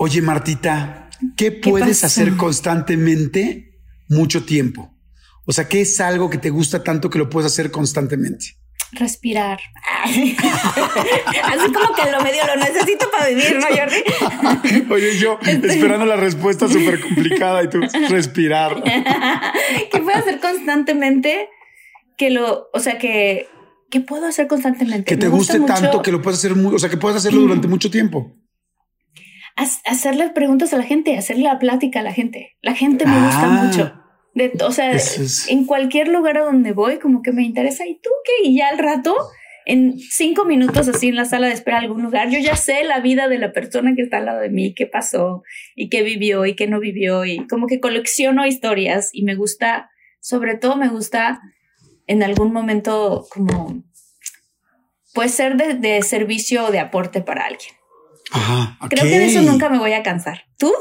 Oye, Martita, ¿qué, puedes hacer constantemente mucho tiempo? O sea, ¿qué es algo que te gusta tanto que lo puedes hacer constantemente? Respirar. Así como que lo medio lo necesito para vivir, ¿no, Jordi? Oye, yo esperando la respuesta súper complicada y tú respirar. ¿Qué puedo hacer constantemente? Que lo, o sea, que, que puedo hacer constantemente. Que te guste tanto que lo puedes hacer muy, o sea, que puedes hacerlo durante mucho tiempo hacerle preguntas a la gente, hacerle la plática a la gente. La gente me gusta ah. mucho. De, o sea, en cualquier lugar a donde voy, como que me interesa. ¿Y tú qué? Y ya al rato, en cinco minutos así en la sala de espera algún lugar, yo ya sé la vida de la persona que está al lado de mí, qué pasó y qué vivió y qué no vivió. Y como que colecciono historias y me gusta, sobre todo me gusta en algún momento como, puede ser de, de servicio o de aporte para alguien. Creo que de eso nunca me voy a cansar. ¿Tú?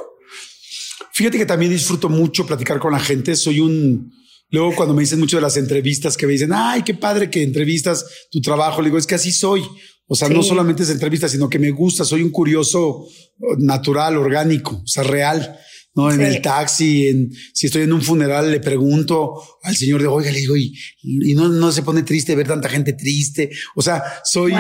Fíjate que también disfruto mucho platicar con la gente. Soy un... Luego cuando me dicen mucho de las entrevistas que me dicen, ay, qué padre que entrevistas tu trabajo, le digo, es que así soy. O sea, no solamente es entrevista, sino que me gusta, soy un curioso natural, orgánico, o sea, real. ¿No? En el taxi, en, si estoy en un funeral, le pregunto al señor de, oiga, le digo, y, y no, no se pone triste ver tanta gente triste. O sea, soy,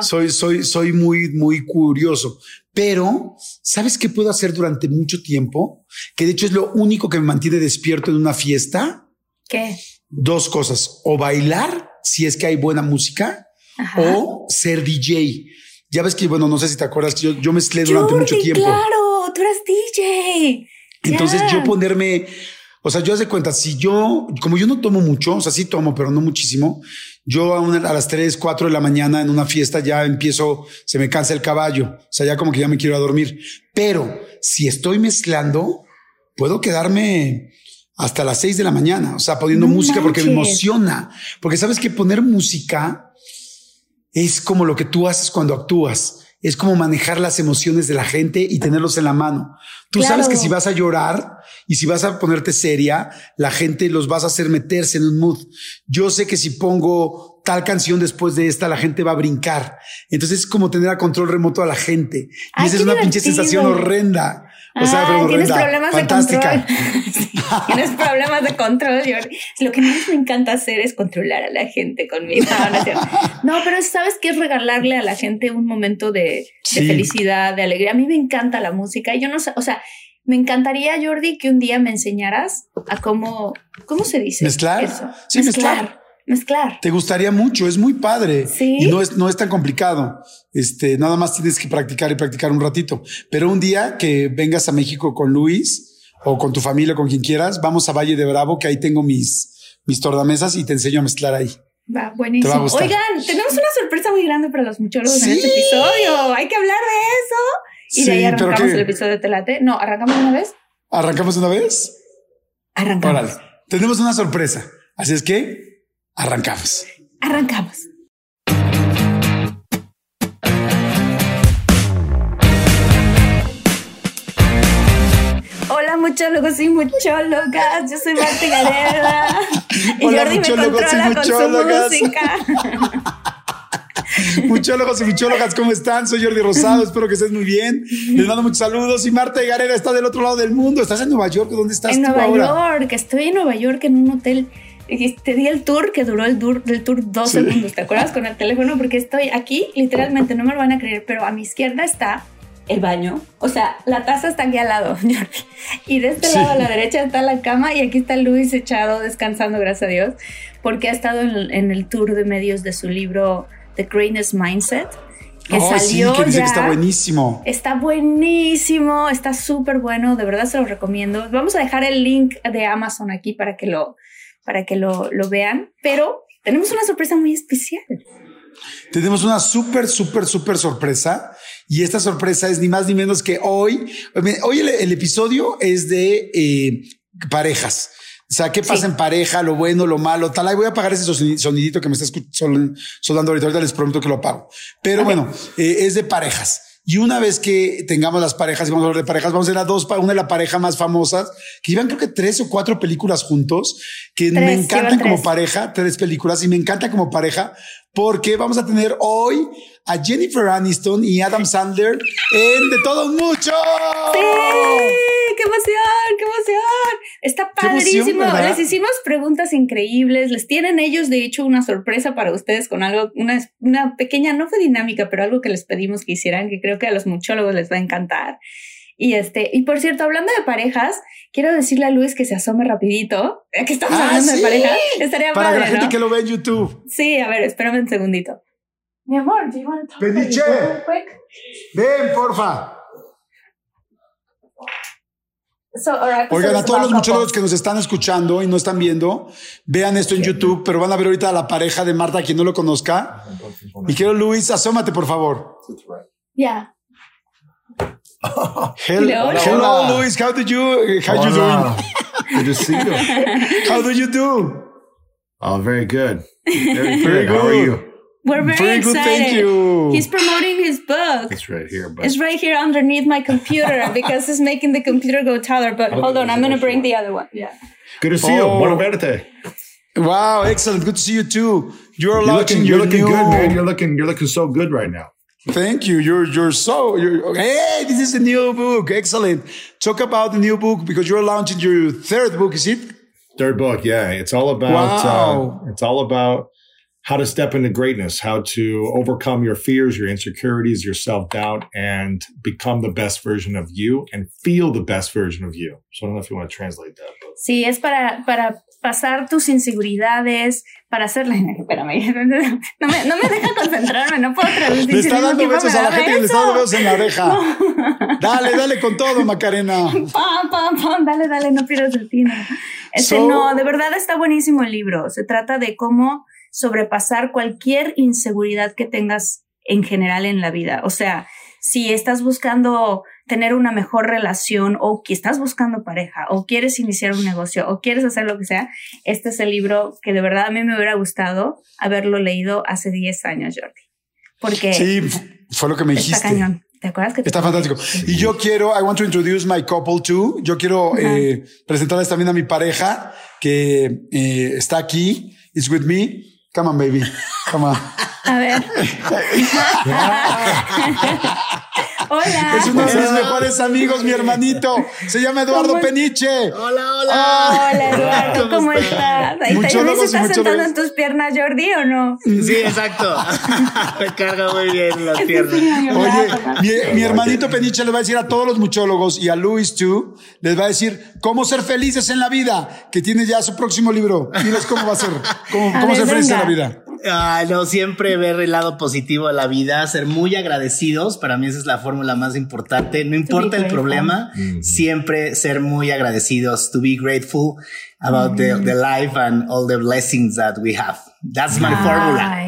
soy, soy, soy muy, muy curioso. Pero, ¿sabes qué puedo hacer durante mucho tiempo? Que de hecho es lo único que me mantiene despierto en una fiesta. ¿Qué? Dos cosas. O bailar, si es que hay buena música, o ser DJ. Ya ves que, bueno, no sé si te acuerdas que yo, yo mezclé durante mucho tiempo. Claro tú eres DJ. Entonces yo ponerme, o sea, yo hace cuenta, si yo, como yo no tomo mucho, o sea, sí tomo, pero no muchísimo, yo a, a las 3, 4 de la mañana en una fiesta ya empiezo, se me cansa el caballo, o sea, ya como que ya me quiero a dormir. Pero si estoy mezclando, puedo quedarme hasta las 6 de la mañana, o sea, poniendo música porque me emociona, porque sabes que poner música es como lo que tú haces cuando actúas es como manejar las emociones de la gente y tenerlos en la mano. Tú sabes que si vas a llorar y si vas a ponerte seria, la gente los vas a hacer meterse en un mood. Yo sé que si pongo tal canción después de esta, la gente va a brincar. Entonces es como tener a control remoto a la gente. Y esa es una pinche sensación horrenda. O sea, pero tienes problemas de control. tienes problemas de control. Lo que más me encanta hacer es controlar a la gente conmigo. No, pero sabes que es regalarle a la gente un momento de, felicidad, de alegría. A mí me encanta la música. Yo no sé, o sea, me encantaría, Jordi, que un día me enseñaras a cómo, ¿cómo se dice? Mezclar. Eso? Sí, mezclar mezclar. Te gustaría mucho, es muy padre. Sí. Y no es, no es tan complicado. Este, nada más tienes que practicar y practicar un ratito. Pero un día que vengas a México con Luis o con tu familia, con quien quieras, vamos a Valle de Bravo, que ahí tengo mis, mis tornamesas y te enseño a mezclar ahí. Va, buenísimo. Oigan, tenemos una sorpresa muy grande para los muchólogos en este episodio. Hay que hablar de eso. Y de ahí arrancamos el episodio de Telate. No, ¿arrancamos una vez? ¿Arrancamos una vez? Arrancamos. Órale. Tenemos una sorpresa. Así es que Arrancamos. Arrancamos. Hola muchólogos y muchólogas, yo soy Marta Gareda y Hola, Jordi me controla con su música. Muchólogos y muchólogas, ¿cómo están? Soy Jordi Rosado, espero que estés muy bien. Les mando muchos saludos y Marta Gareda está del otro lado del mundo. ¿Estás en Nueva York? ¿Dónde estás en Nueva York, estoy en Nueva York en un hotel Y te di el tour que duró el tour, del tour dos segundos, ¿te acuerdas? Con el teléfono, porque estoy aquí, literalmente, no me lo van a creer, pero a mi izquierda está el baño. O sea, la taza está aquí al lado, Y de este lado a la derecha está la cama y aquí está Luis echado descansando, gracias a Dios, porque ha estado en, el tour de medios de su libro The Greatness Mindset. Que salió sí, que dice que está buenísimo. Está buenísimo, está súper bueno, de verdad se lo recomiendo. Vamos a dejar el link de Amazon aquí para que lo, para que lo, lo vean, pero tenemos una sorpresa muy especial. Tenemos una súper, súper, súper sorpresa. Y esta sorpresa es ni más ni menos que hoy. Hoy el, episodio es de eh, parejas. O sea, ¿qué pasa en pareja? Lo bueno, lo malo, tal. Ahí voy a apagar ese sonidito que me está sonando ahorita. Ahorita les prometo que lo apago. Pero bueno, eh, es de parejas. Y una vez que tengamos las parejas y vamos a hablar de parejas, vamos a ver a dos, una de las parejas más famosas que llevan creo que tres o cuatro películas juntos, que me encantan como pareja, tres películas y me encanta como pareja porque vamos a tener hoy a Jennifer Aniston y Adam Sandler en De Todo Mucho. ¡Sí! ¡Qué emoción! ¡Qué emoción! Está padrísimo. les hicimos preguntas increíbles. Les tienen ellos, de hecho, una sorpresa para ustedes con algo, una, una pequeña, no fue dinámica, pero algo que les pedimos que hicieran, que creo que a los muchólogos les va a encantar. Y este, y por cierto, hablando de parejas, quiero decirle a Luis que se asome rapidito, que estamos ah, hablando de pareja. Estaría Para la gente que lo ve en YouTube. Sí, a ver, espérame un segundito. Mi amor, do you want to talk Pediche. Ven, porfa. Oigan, a todos los muchólogos que nos están escuchando y no están viendo, vean esto en YouTube, pero van a ver ahorita a la pareja de Marta, quien no lo conozca. Y quiero, Luis, asómate, por favor. Ya. Hello, hello, Luis. How did you? How you doing? Good to see you. How do you do? Oh, very good. Very, very good. How are you? We're very, very excited. Good, thank you. He's promoting his book. It's right here. But... It's right here underneath my computer because it's making the computer go taller. But oh, hold on, I'm going to bring the other one. Yeah. Good to see oh. you. Buona verte. Wow, excellent. Good to see you too. You're, you're looking, you're looking new... good, man. You're looking, you're looking so good right now. Thank you. You're you're so you're hey, this is a new book. Excellent. Talk about the new book because you're launching your third book, is it? Third book, yeah. It's all about wow. uh, it's all about how to step into greatness, how to overcome your fears, your insecurities, your self-doubt, and become the best version of you and feel the best version of you. So I don't know if you want to translate that. But. Sí, es para, para pasar tus inseguridades, para hacerle. Espérame, no me, no me deja concentrarme, no puedo traducir. Le está dando besos a la gente y le está dando besos en la oreja. Dale, dale con todo, Macarena. Pam, pam, pam, dale, dale, no pierdas el tino. Este, no, de verdad está buenísimo el libro. Se trata de cómo sobrepasar cualquier inseguridad que tengas en general en la vida. O sea, si estás buscando tener una mejor relación o que estás buscando pareja o quieres iniciar un negocio o quieres hacer lo que sea, este es el libro que de verdad a mí me hubiera gustado haberlo leído hace 10 años, Jordi. Porque sí, fue lo que me dijiste. Está cañón. ¿Te acuerdas que Está fantástico. Y yo quiero, I want to introduce my couple too. Yo quiero eh, presentarles también a mi pareja que eh, está aquí. It's with me. Come on, baby. Come on. A ver. Hola. Es uno de mis mejores amigos, mi hermanito. Se llama Eduardo Peniche. Hola, hola. Hola, Eduardo. ¿Cómo estás? ¿Mucho se está sentando en tus piernas, Jordi, o no? Sí, exacto. Me carga muy bien las piernas. Oye, mi, hermanito Peniche le va a decir a todos los muchólogos y a Luis, too, les va a decir cómo ser felices en la vida, que tiene ya su próximo libro. Diles cómo va a ser, cómo, cómo ser felices en la vida. Ah, no, siempre ver el lado positivo de la vida, ser muy agradecidos. Para mí esa es la fórmula más importante. No importa el problema, siempre ser muy agradecidos. To be grateful about the, the, life and all the blessings that we have. That's my fórmula.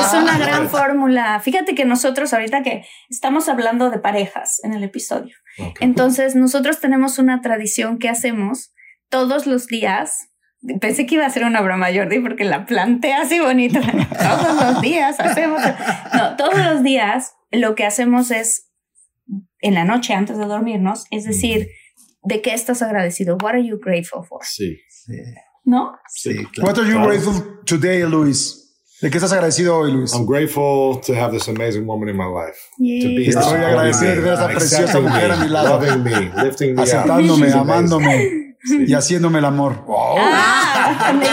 es una gran fórmula. Fíjate que nosotros ahorita que estamos hablando de parejas en el episodio. Entonces nosotros tenemos una tradición que hacemos todos los días Pensé que iba a ser una broma, Jordi, porque la planteé así bonito. todos los días hacemos. No, todos los días lo que hacemos es, en la noche antes de dormirnos, es decir, ¿de qué estás agradecido? What are you grateful for? Sí. ¿No? Sí. Claro. What are you grateful today, Luis? ¿De qué estás agradecido hoy, Luis? I'm grateful to have this amazing woman in my life. To be Estoy agradecido de esa preciosa mujer a mi lado. Loving me, lifting me Aceptándome, amándome. Y haciéndome el amor. Wow. Ah,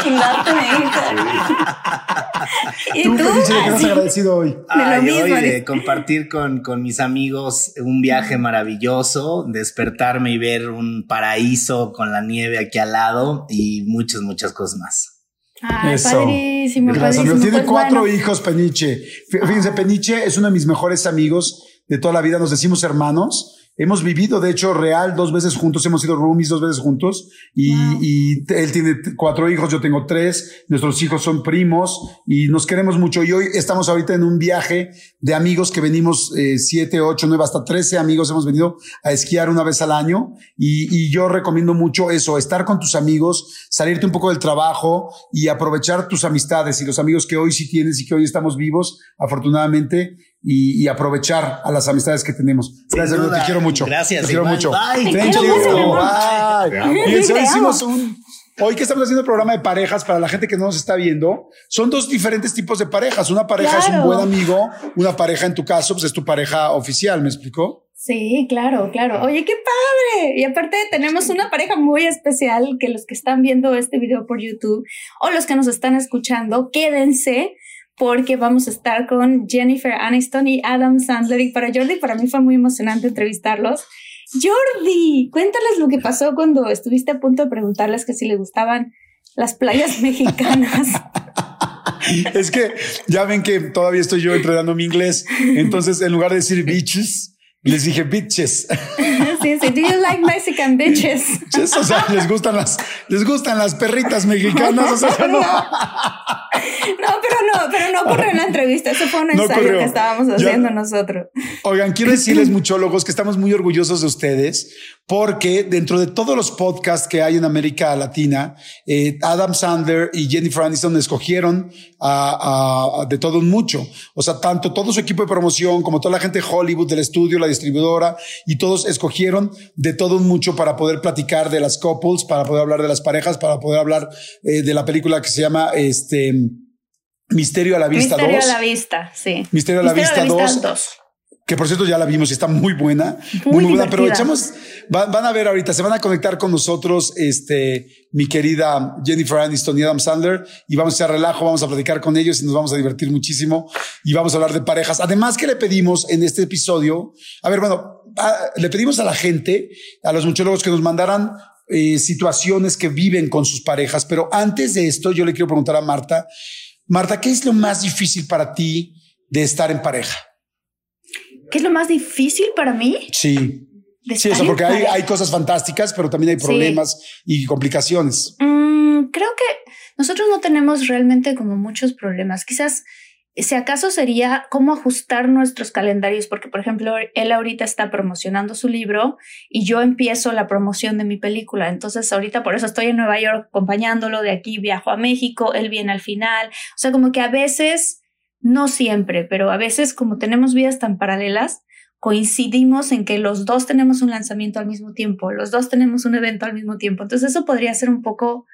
¿Y tú, tú? ¿qué has agradecido hoy? hoy de compartir con, con mis amigos un viaje maravilloso, despertarme y ver un paraíso con la nieve aquí al lado y muchas, muchas cosas más. Ay, padrísimo, padrísimo. Tiene pues cuatro hijos, Peniche. Fíjense, Peniche es uno de mis mejores amigos de toda la vida. Nos decimos hermanos Hemos vivido, de hecho, real dos veces juntos, hemos sido roomies dos veces juntos y, y, él tiene cuatro hijos, yo tengo tres, nuestros hijos son primos y nos queremos mucho. Y hoy estamos ahorita en un viaje de amigos que venimos eh, siete, ocho, nueve, hasta trece amigos hemos venido a esquiar una vez al año y, y yo recomiendo mucho eso, estar con tus amigos, salirte un poco del trabajo y aprovechar tus amistades y los amigos que hoy sí tienes y que hoy estamos vivos, afortunadamente y, y, aprovechar a las amistades que tenemos. Gracias, te quiero mucho. Gracias. Te quiero mucho. Bye. Thank you. Bye. Y hoy hicimos un, hoy que estamos haciendo el programa de parejas para la gente que no nos está viendo, son dos diferentes tipos de parejas. Una pareja es un buen amigo, una pareja en tu caso, pues es tu pareja oficial, ¿me explicó? Sí, claro, claro. Oye, qué padre. Y aparte tenemos una pareja muy especial que los que están viendo este video por YouTube o los que nos están escuchando, quédense porque vamos a estar con Jennifer Aniston y Adam Sandler. Y para Jordi, para mí fue muy emocionante entrevistarlos. Jordi, cuéntales lo que pasó cuando estuviste a punto de preguntarles que si les gustaban las playas mexicanas. es que ya ven que todavía estoy yo entrenando mi inglés. Entonces, en lugar de decir beaches, les dije bitches. Sí, sí. Do you like Mexican bitches? o sea, les gustan las, les gustan las perritas mexicanas. O sea, no. No, pero no, no ocurrió en la entrevista. Eso fue un ensayo que estábamos haciendo nosotros. Oigan, quiero decirles, muchólogos, que estamos muy orgullosos de ustedes porque dentro de todos los podcasts que hay en América Latina, eh, Adam Sandler y Jennifer Aniston escogieron a, de todo mucho. O sea, tanto todo su equipo de promoción como toda la gente de Hollywood, del estudio, la distribuidora, y todos escogieron de todo mucho para poder platicar de las couples, para poder hablar de las parejas, para poder hablar eh, de la película que se llama este Misterio a la Vista 2. Misterio a la Vista, sí. Misterio a la Vista 2. Que por cierto ya la vimos y está muy buena. Muy, buena. Pero echamos, van, a ver ahorita, se van a conectar con nosotros, este, mi querida Jennifer Aniston y Adam Sandler, y vamos a hacer relajo, vamos a platicar con ellos y nos vamos a divertir muchísimo y vamos a hablar de parejas. Además que le pedimos en este episodio, a ver, bueno, le pedimos a la gente, a los muchólogos que nos mandaran eh, situaciones que viven con sus parejas. Pero antes de esto, yo le quiero preguntar a Marta, Marta, ¿qué es lo más difícil para ti de estar en pareja? ¿Qué es lo más difícil para mí? Sí. Sí, eso, porque hay, hay, cosas fantásticas, pero también hay problemas y complicaciones. Mm, creo que nosotros no tenemos realmente como muchos problemas. Quizás si acaso sería cómo ajustar nuestros calendarios, porque por ejemplo, él ahorita está promocionando su libro y yo empiezo la promoción de mi película. Entonces ahorita por eso estoy en Nueva York acompañándolo, de aquí viajo a México, él viene al final. O sea, como que a veces, no siempre, pero a veces como tenemos vidas tan paralelas, coincidimos en que los dos tenemos un lanzamiento al mismo tiempo, los dos tenemos un evento al mismo tiempo. Entonces eso podría ser un poco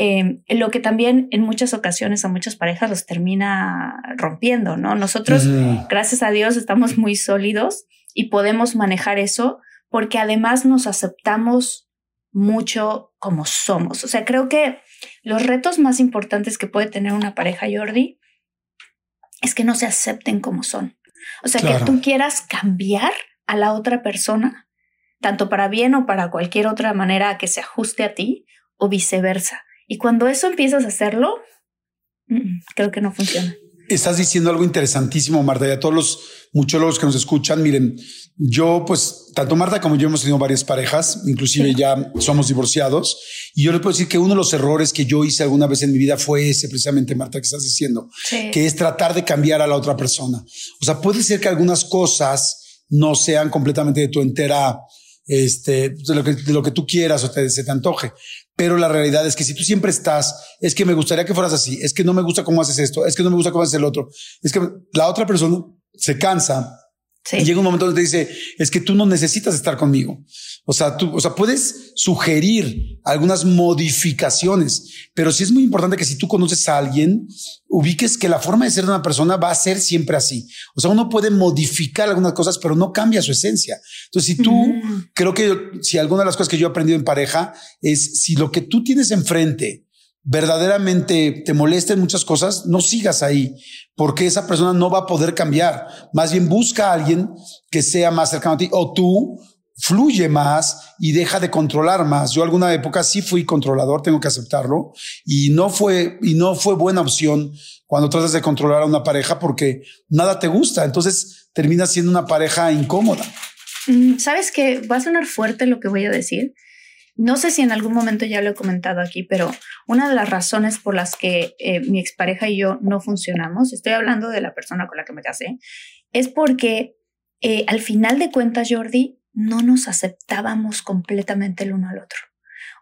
eh, lo que también en muchas ocasiones a muchas parejas los termina rompiendo, ¿no? Nosotros, gracias a Dios, estamos muy sólidos y podemos manejar eso porque además nos aceptamos mucho como somos. O sea, creo que los retos más importantes que puede tener una pareja, Jordi, es que no se acepten como son. O sea, que tú quieras cambiar a la otra persona, tanto para bien o para cualquier otra manera que se ajuste a ti o viceversa. Y cuando eso empiezas a hacerlo, mm, creo que no funciona. Estás diciendo algo interesantísimo, Marta, y a todos los muchólogos que nos escuchan, miren, yo pues, tanto Marta como yo hemos tenido varias parejas, inclusive ya somos divorciados, y yo les puedo decir que uno de los errores que yo hice alguna vez en mi vida fue ese, precisamente, Marta, que estás diciendo, que es tratar de cambiar a la otra persona. O sea, puede ser que algunas cosas no sean completamente de tu entera, este, de lo que, de lo que tú quieras o te, se te antoje, pero la realidad es que si tú siempre estás, es que me gustaría que fueras así, es que no me gusta cómo haces esto, es que no me gusta cómo haces el otro, es que la otra persona se cansa Y llega un momento donde te dice, es que tú no necesitas estar conmigo. O sea, tú, o sea, puedes sugerir algunas modificaciones, pero sí es muy importante que si tú conoces a alguien, ubiques que la forma de ser de una persona va a ser siempre así. O sea, uno puede modificar algunas cosas, pero no cambia su esencia. Entonces, si tú, mm. creo que si alguna de las cosas que yo he aprendido en pareja es si lo que tú tienes enfrente verdaderamente te molesten muchas cosas, no sigas ahí, porque esa persona no va a poder cambiar. Más bien busca a alguien que sea más cercano a ti o tú fluye más y deja de controlar más. Yo alguna época sí fui controlador, tengo que aceptarlo, y no fue, y no fue buena opción cuando tratas de controlar a una pareja porque nada te gusta. Entonces termina siendo una pareja incómoda. Mm, Sabes que va a sonar fuerte lo que voy a decir, no sé si en algún momento ya lo he comentado aquí, pero una de las razones por las que eh, mi expareja y yo no funcionamos, estoy hablando de la persona con la que me casé, es porque eh, al final de cuentas, Jordi, no nos aceptábamos completamente el uno al otro.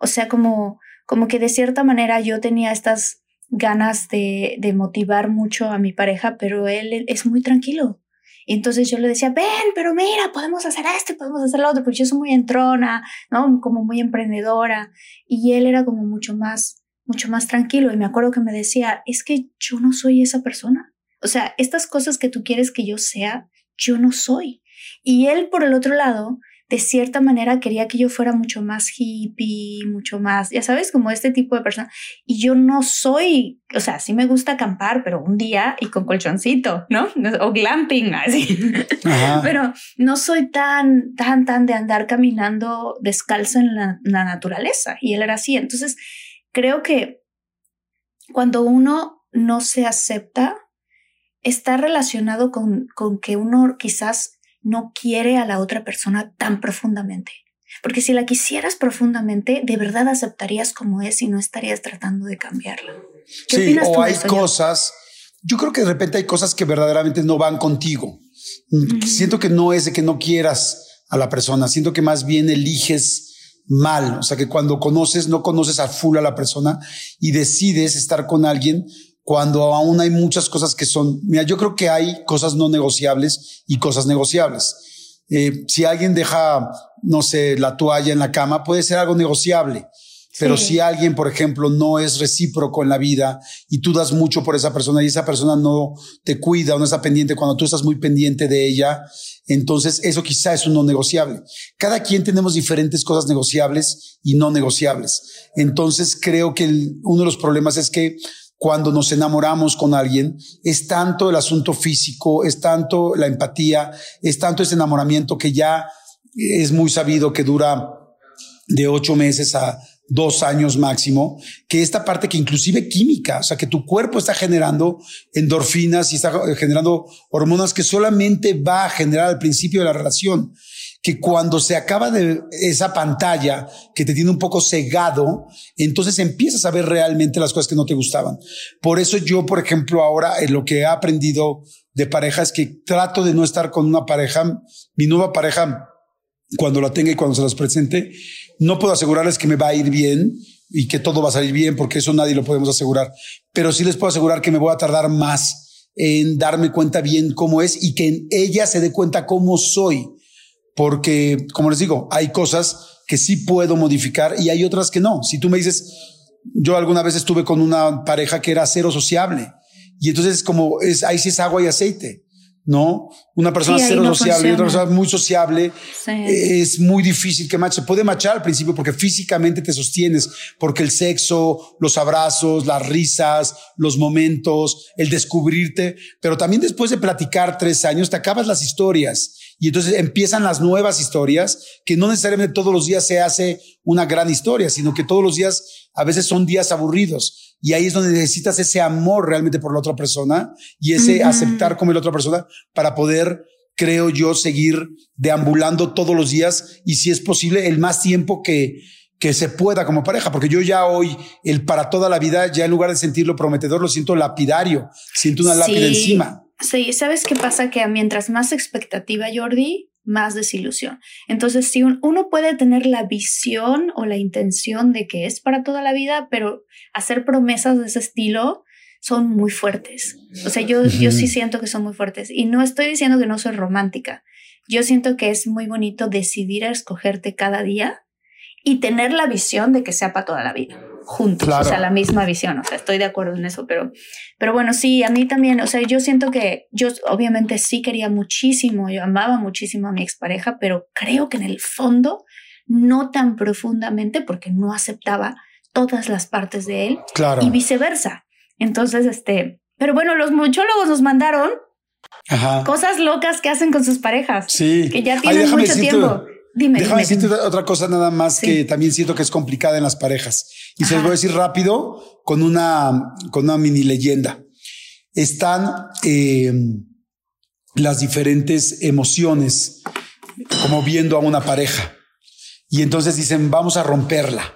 O sea, como, como que de cierta manera yo tenía estas ganas de, de motivar mucho a mi pareja, pero él es muy tranquilo. Entonces yo le decía, ven, pero mira, podemos hacer esto, podemos hacer lo otro, porque yo soy muy entrona, ¿no? Como muy emprendedora. Y él era como mucho más, mucho más tranquilo. Y me acuerdo que me decía, es que yo no soy esa persona. O sea, estas cosas que tú quieres que yo sea, yo no soy. Y él, por el otro lado, de cierta manera quería que yo fuera mucho más hippie, mucho más, ya sabes, como este tipo de persona. Y yo no soy, o sea, sí me gusta acampar, pero un día y con colchoncito, ¿no? O glamping, así. Pero no soy tan, tan, tan de andar caminando descalzo en la, naturaleza. Y él era así. Entonces, creo que cuando uno no se acepta, está relacionado con, con que uno quizás no quiere a la otra persona tan profundamente. Porque si la quisieras profundamente, de verdad aceptarías como es y no estarías tratando de cambiarla. sí, o hay cosas, yo creo que de repente hay cosas que verdaderamente no van contigo. Siento que no es de que no quieras a la persona, siento que más bien eliges mal, o sea que cuando conoces, no conoces a full a la persona y decides estar con alguien cuando aún hay muchas cosas que son, mira, yo creo que hay cosas no negociables y cosas negociables. Eh, si alguien deja, no sé, la toalla en la cama, puede ser algo negociable. Pero si alguien, por ejemplo, no es recíproco en la vida y tú das mucho por esa persona y esa persona no te cuida o no está pendiente cuando tú estás muy pendiente de ella, entonces eso quizá es un no negociable. Cada quien tenemos diferentes cosas negociables y no negociables. Entonces creo que uno de los problemas es que cuando nos enamoramos con alguien, es tanto el asunto físico, es tanto la empatía, es tanto ese enamoramiento que ya es muy sabido que dura de ocho meses a dos años máximo, que esta parte que inclusive química, o sea, que tu cuerpo está generando endorfinas y está generando hormonas que solamente va a generar al principio de la relación que cuando se acaba de esa pantalla que te tiene un poco cegado, entonces empiezas a ver realmente las cosas que no te gustaban. Por eso yo, por ejemplo, ahora en lo que he aprendido de pareja es que trato de no estar con una pareja, mi nueva pareja, cuando la tenga y cuando se las presente, no puedo asegurarles que me va a ir bien y que todo va a salir bien, porque eso nadie lo podemos asegurar. Pero sí les puedo asegurar que me voy a tardar más en darme cuenta bien cómo es y que ella se dé cuenta cómo soy porque, como les digo, hay cosas que sí puedo modificar y hay otras que no. Si tú me dices, yo alguna vez estuve con una pareja que era cero sociable y entonces como es, ahí sí es agua y aceite. ¿no? Una persona cero sociable y otra persona muy sociable es muy difícil que mache. Puede machar al principio porque físicamente te sostienes, porque el sexo, los abrazos, las risas, los momentos, el descubrirte, pero también después de platicar tres años te acabas las historias y entonces empiezan las nuevas historias, que no necesariamente todos los días se hace una gran historia, sino que todos los días a veces son días aburridos. Y ahí es donde necesitas ese amor realmente por la otra persona y ese aceptar como la otra persona para poder, creo yo, seguir deambulando todos los días y si es posible el más tiempo que, que se pueda como pareja, porque yo ya hoy, el para toda la vida, ya en lugar de sentirlo prometedor, lo siento lapidario, siento una lápida encima. Sí, ¿sabes qué pasa? Que mientras más expectativa, Jordi, más desilusión. Entonces, si uno puede tener la visión o la intención de que es para toda la vida, pero hacer promesas de ese estilo son muy fuertes. O sea, yo, yo sí siento que son muy fuertes. Y no estoy diciendo que no soy romántica. Yo siento que es muy bonito decidir a escogerte cada día y tener la visión de que sea para toda la vida juntos, o sea, la misma visión, o sea, estoy de acuerdo en eso, pero, pero bueno, sí, a mí también, o sea, yo siento que yo obviamente sí quería muchísimo, yo amaba muchísimo a mi expareja, pero creo que en el fondo no tan profundamente porque no aceptaba todas las partes de él claro. y viceversa. Entonces, este, pero bueno, los muchólogos nos mandaron cosas locas que hacen con sus parejas. Sí. Que ya tienen mucho tiempo. Dime, Déjame decirte otra cosa nada más que también siento que es complicada en las parejas. Y se los voy a decir rápido con una, con una mini leyenda. Están eh, las diferentes emociones como viendo a una pareja. Y entonces dicen, vamos a romperla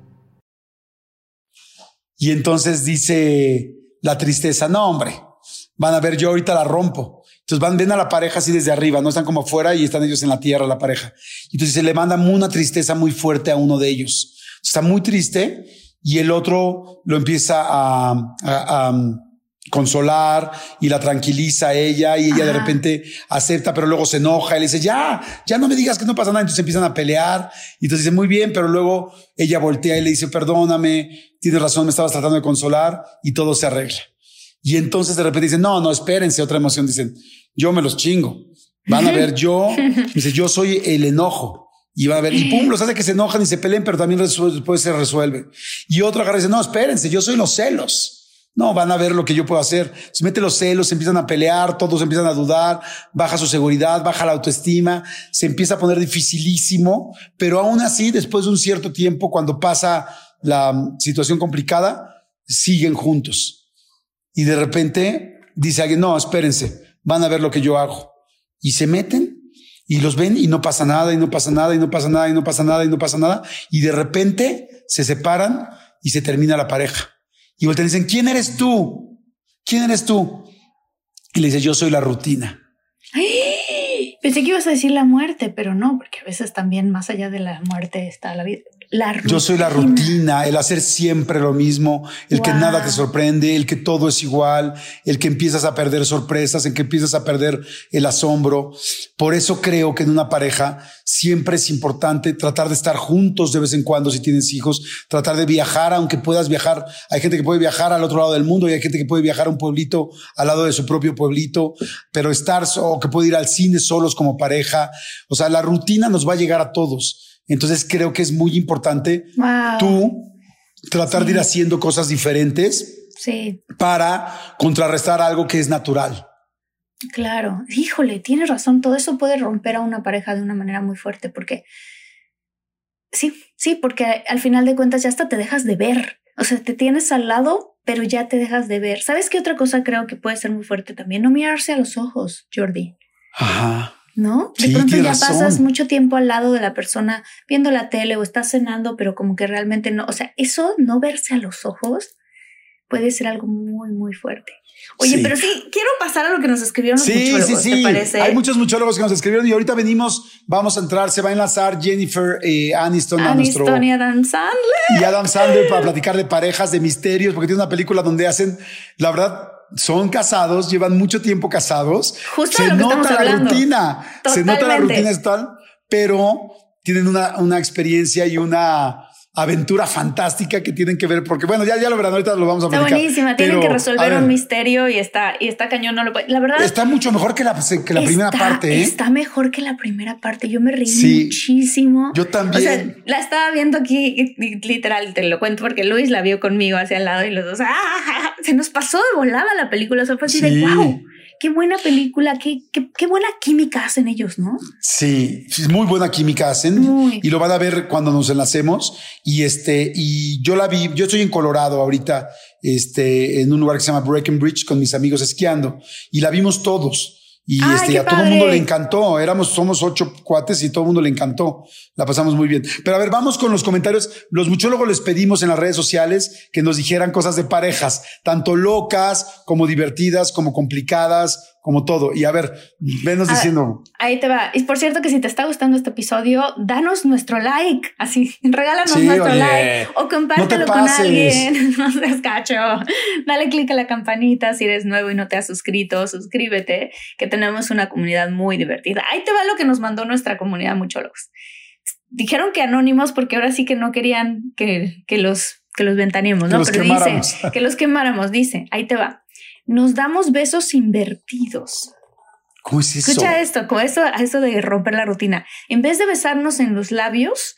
Y entonces dice la tristeza, no hombre, van a ver, yo ahorita la rompo. Entonces van, ven a la pareja así desde arriba, no están como afuera y están ellos en la tierra, la pareja. Entonces se le manda una tristeza muy fuerte a uno de ellos. Está muy triste y el otro lo empieza a, a consolar y la tranquiliza a ella y ella de repente acepta, pero luego se enoja y le dice, ya, ya no me digas que no pasa nada. Entonces empiezan a pelear y entonces dice, muy bien, pero luego ella voltea y le dice, perdóname, tienes razón, me estabas tratando de consolar y todo se arregla. Y entonces de repente dicen, no, no, espérense, otra emoción, dicen, yo me los chingo. Van a ver, yo, dice, yo soy el enojo. Y va a ver, y pum, los hace que se enojan y se peleen, pero también después se resuelve. Y otro agarra y dice, no, espérense, yo soy los celos. No, van a ver lo que yo puedo hacer. Se mete los celos, empiezan a pelear, todos empiezan a dudar, baja su seguridad, baja la autoestima, se empieza a poner dificilísimo, pero aún así, después de un cierto tiempo, cuando pasa la situación complicada, siguen juntos. Y de repente dice alguien, no, espérense, van a ver lo que yo hago. Y se meten y los ven y no pasa nada, y no pasa nada, y no pasa nada, y no pasa nada, y no pasa nada. Y de repente se separan y se termina la pareja. Y voltean y dicen, ¿quién eres tú? ¿Quién eres tú? Y le dice, yo soy la rutina. Pensé que ibas a decir la muerte, pero no, porque a veces también más allá de la muerte está la vida. Yo soy la rutina, el hacer siempre lo mismo, el que nada te sorprende, el que todo es igual, el que empiezas a perder sorpresas, el que empiezas a perder el asombro. Por eso creo que en una pareja siempre es importante tratar de estar juntos de vez en cuando si tienes hijos, tratar de viajar, aunque puedas viajar. Hay gente que puede viajar al otro lado del mundo y hay gente que puede viajar a un pueblito al lado de su propio pueblito, pero estar o que puede ir al cine solos como pareja. O sea, la rutina nos va a llegar a todos. Entonces creo que es muy importante tú tratar de ir haciendo cosas diferentes para contrarrestar algo que es natural. Claro, híjole, tienes razón, todo eso puede romper a una pareja de una manera muy fuerte porque sí, sí, porque al final de cuentas ya hasta te dejas de ver, o sea, te tienes al lado, pero ya te dejas de ver. ¿Sabes qué otra cosa creo que puede ser muy fuerte también? No mirarse a los ojos, Jordi. Ajá. ¿No? De pronto ya pasas mucho tiempo al lado de la persona viendo la tele o estás cenando, pero como que realmente no, o sea, eso no verse a los ojos puede ser algo muy, muy fuerte. Oye, pero sí, quiero pasar a lo que nos escribieron los sí, sí, sí. parece? Hay muchos muchólogos que nos escribieron y ahorita venimos, vamos a entrar, se va a enlazar Jennifer eh, Aniston, a nuestro... y Adam Sandler. Y Adam Sandler para platicar de parejas, de misterios, porque tiene una película donde hacen, la verdad, son casados, llevan mucho tiempo casados. Justo se nota la rutina, se nota la rutina tal, pero tienen una, una experiencia y una aventura fantástica que tienen que ver, porque bueno, ya, ya lo verán, ahorita lo vamos a ver. Está buenísima, tienen que resolver un misterio y está, y está cañón, no lo La verdad. Está mucho mejor que la, que la primera parte. ¿eh? Está mejor que la primera parte. Yo me reí muchísimo. Yo también. O sea, la estaba viendo aquí, literal, te lo cuento porque Luis la vio conmigo hacia el lado y los dos, ¡ah! Se nos pasó de volaba la película. O sea, fue así de wow qué buena película, qué, qué, buena química hacen ellos, ¿no? Sí, muy buena química hacen y lo van a ver cuando nos enlacemos. Y este, y yo la vi, yo estoy en Colorado ahorita, este, en un lugar que se llama Breckenridge con mis amigos esquiando y la vimos todos. Y este, a todo el mundo le encantó. Éramos, somos ocho cuates y todo el mundo le encantó. La pasamos muy bien. Pero a ver, vamos con los comentarios. Los muchólogos les pedimos en las redes sociales que nos dijeran cosas de parejas, tanto locas como divertidas, como complicadas, como todo. Y a ver, venos diciendo. Ahí te va. Y por cierto que si te está gustando este episodio, danos nuestro like. Así, regálanos nuestro like. O compártelo con alguien. no seas cacho. Dale click a la campanita si eres nuevo y no te has suscrito. Suscríbete, que tenemos una comunidad muy divertida. Ahí te va lo que nos mandó nuestra comunidad muchólogos. Dijeron que anónimos porque ahora sí que no querían que, que los que los ventaneemos, ¿no? Pero dice que los quemáramos, dice, ahí te va nos damos besos invertidos. ¿Cómo es eso? Escucha esto, con esto, esto de romper la rutina. En vez de besarnos en los labios,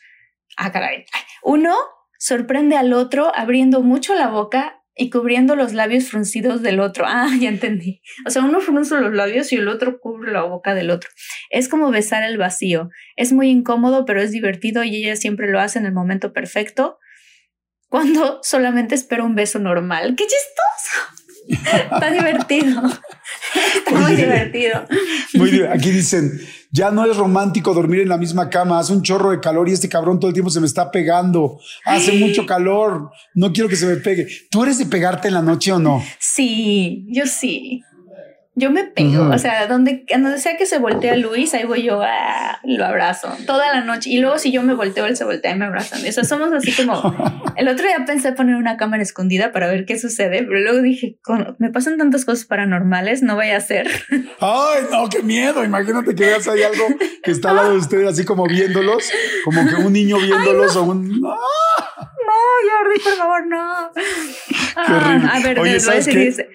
ah, caray, uno sorprende al otro abriendo mucho la boca y cubriendo los labios fruncidos del otro. Ah, ya entendí. O sea, uno frunce los labios y el otro cubre la boca del otro. Es como besar el vacío. Es muy incómodo, pero es divertido y ella siempre lo hace en el momento perfecto. Cuando solamente espera un beso normal. ¡Qué chistoso! Está divertido. muy divertido. Muy Aquí dicen, ya no es romántico dormir en la misma cama, hace un chorro de calor y este cabrón todo el tiempo se me está pegando. Hace mucho calor, no quiero que se me pegue. ¿Tú eres de pegarte en la noche o no? Sí, yo sí. Yo me pego, o sea, donde, donde sea que se voltea Luis, ahí voy yo, ah, lo abrazo toda la noche. Y luego si yo me volteo, él se voltea y me abraza. O sea, somos así como... El otro día pensé poner una cámara escondida para ver qué sucede, pero luego dije, me pasan tantas cosas paranormales, no vaya a ser. Ay, no, qué miedo. Imagínate que veas ahí algo que está al lado de ustedes, así como viéndolos, como que un niño viéndolos o un... No, Jordi, por favor, no. Ah, a ver, Oye, ¿sabes qué? Dice,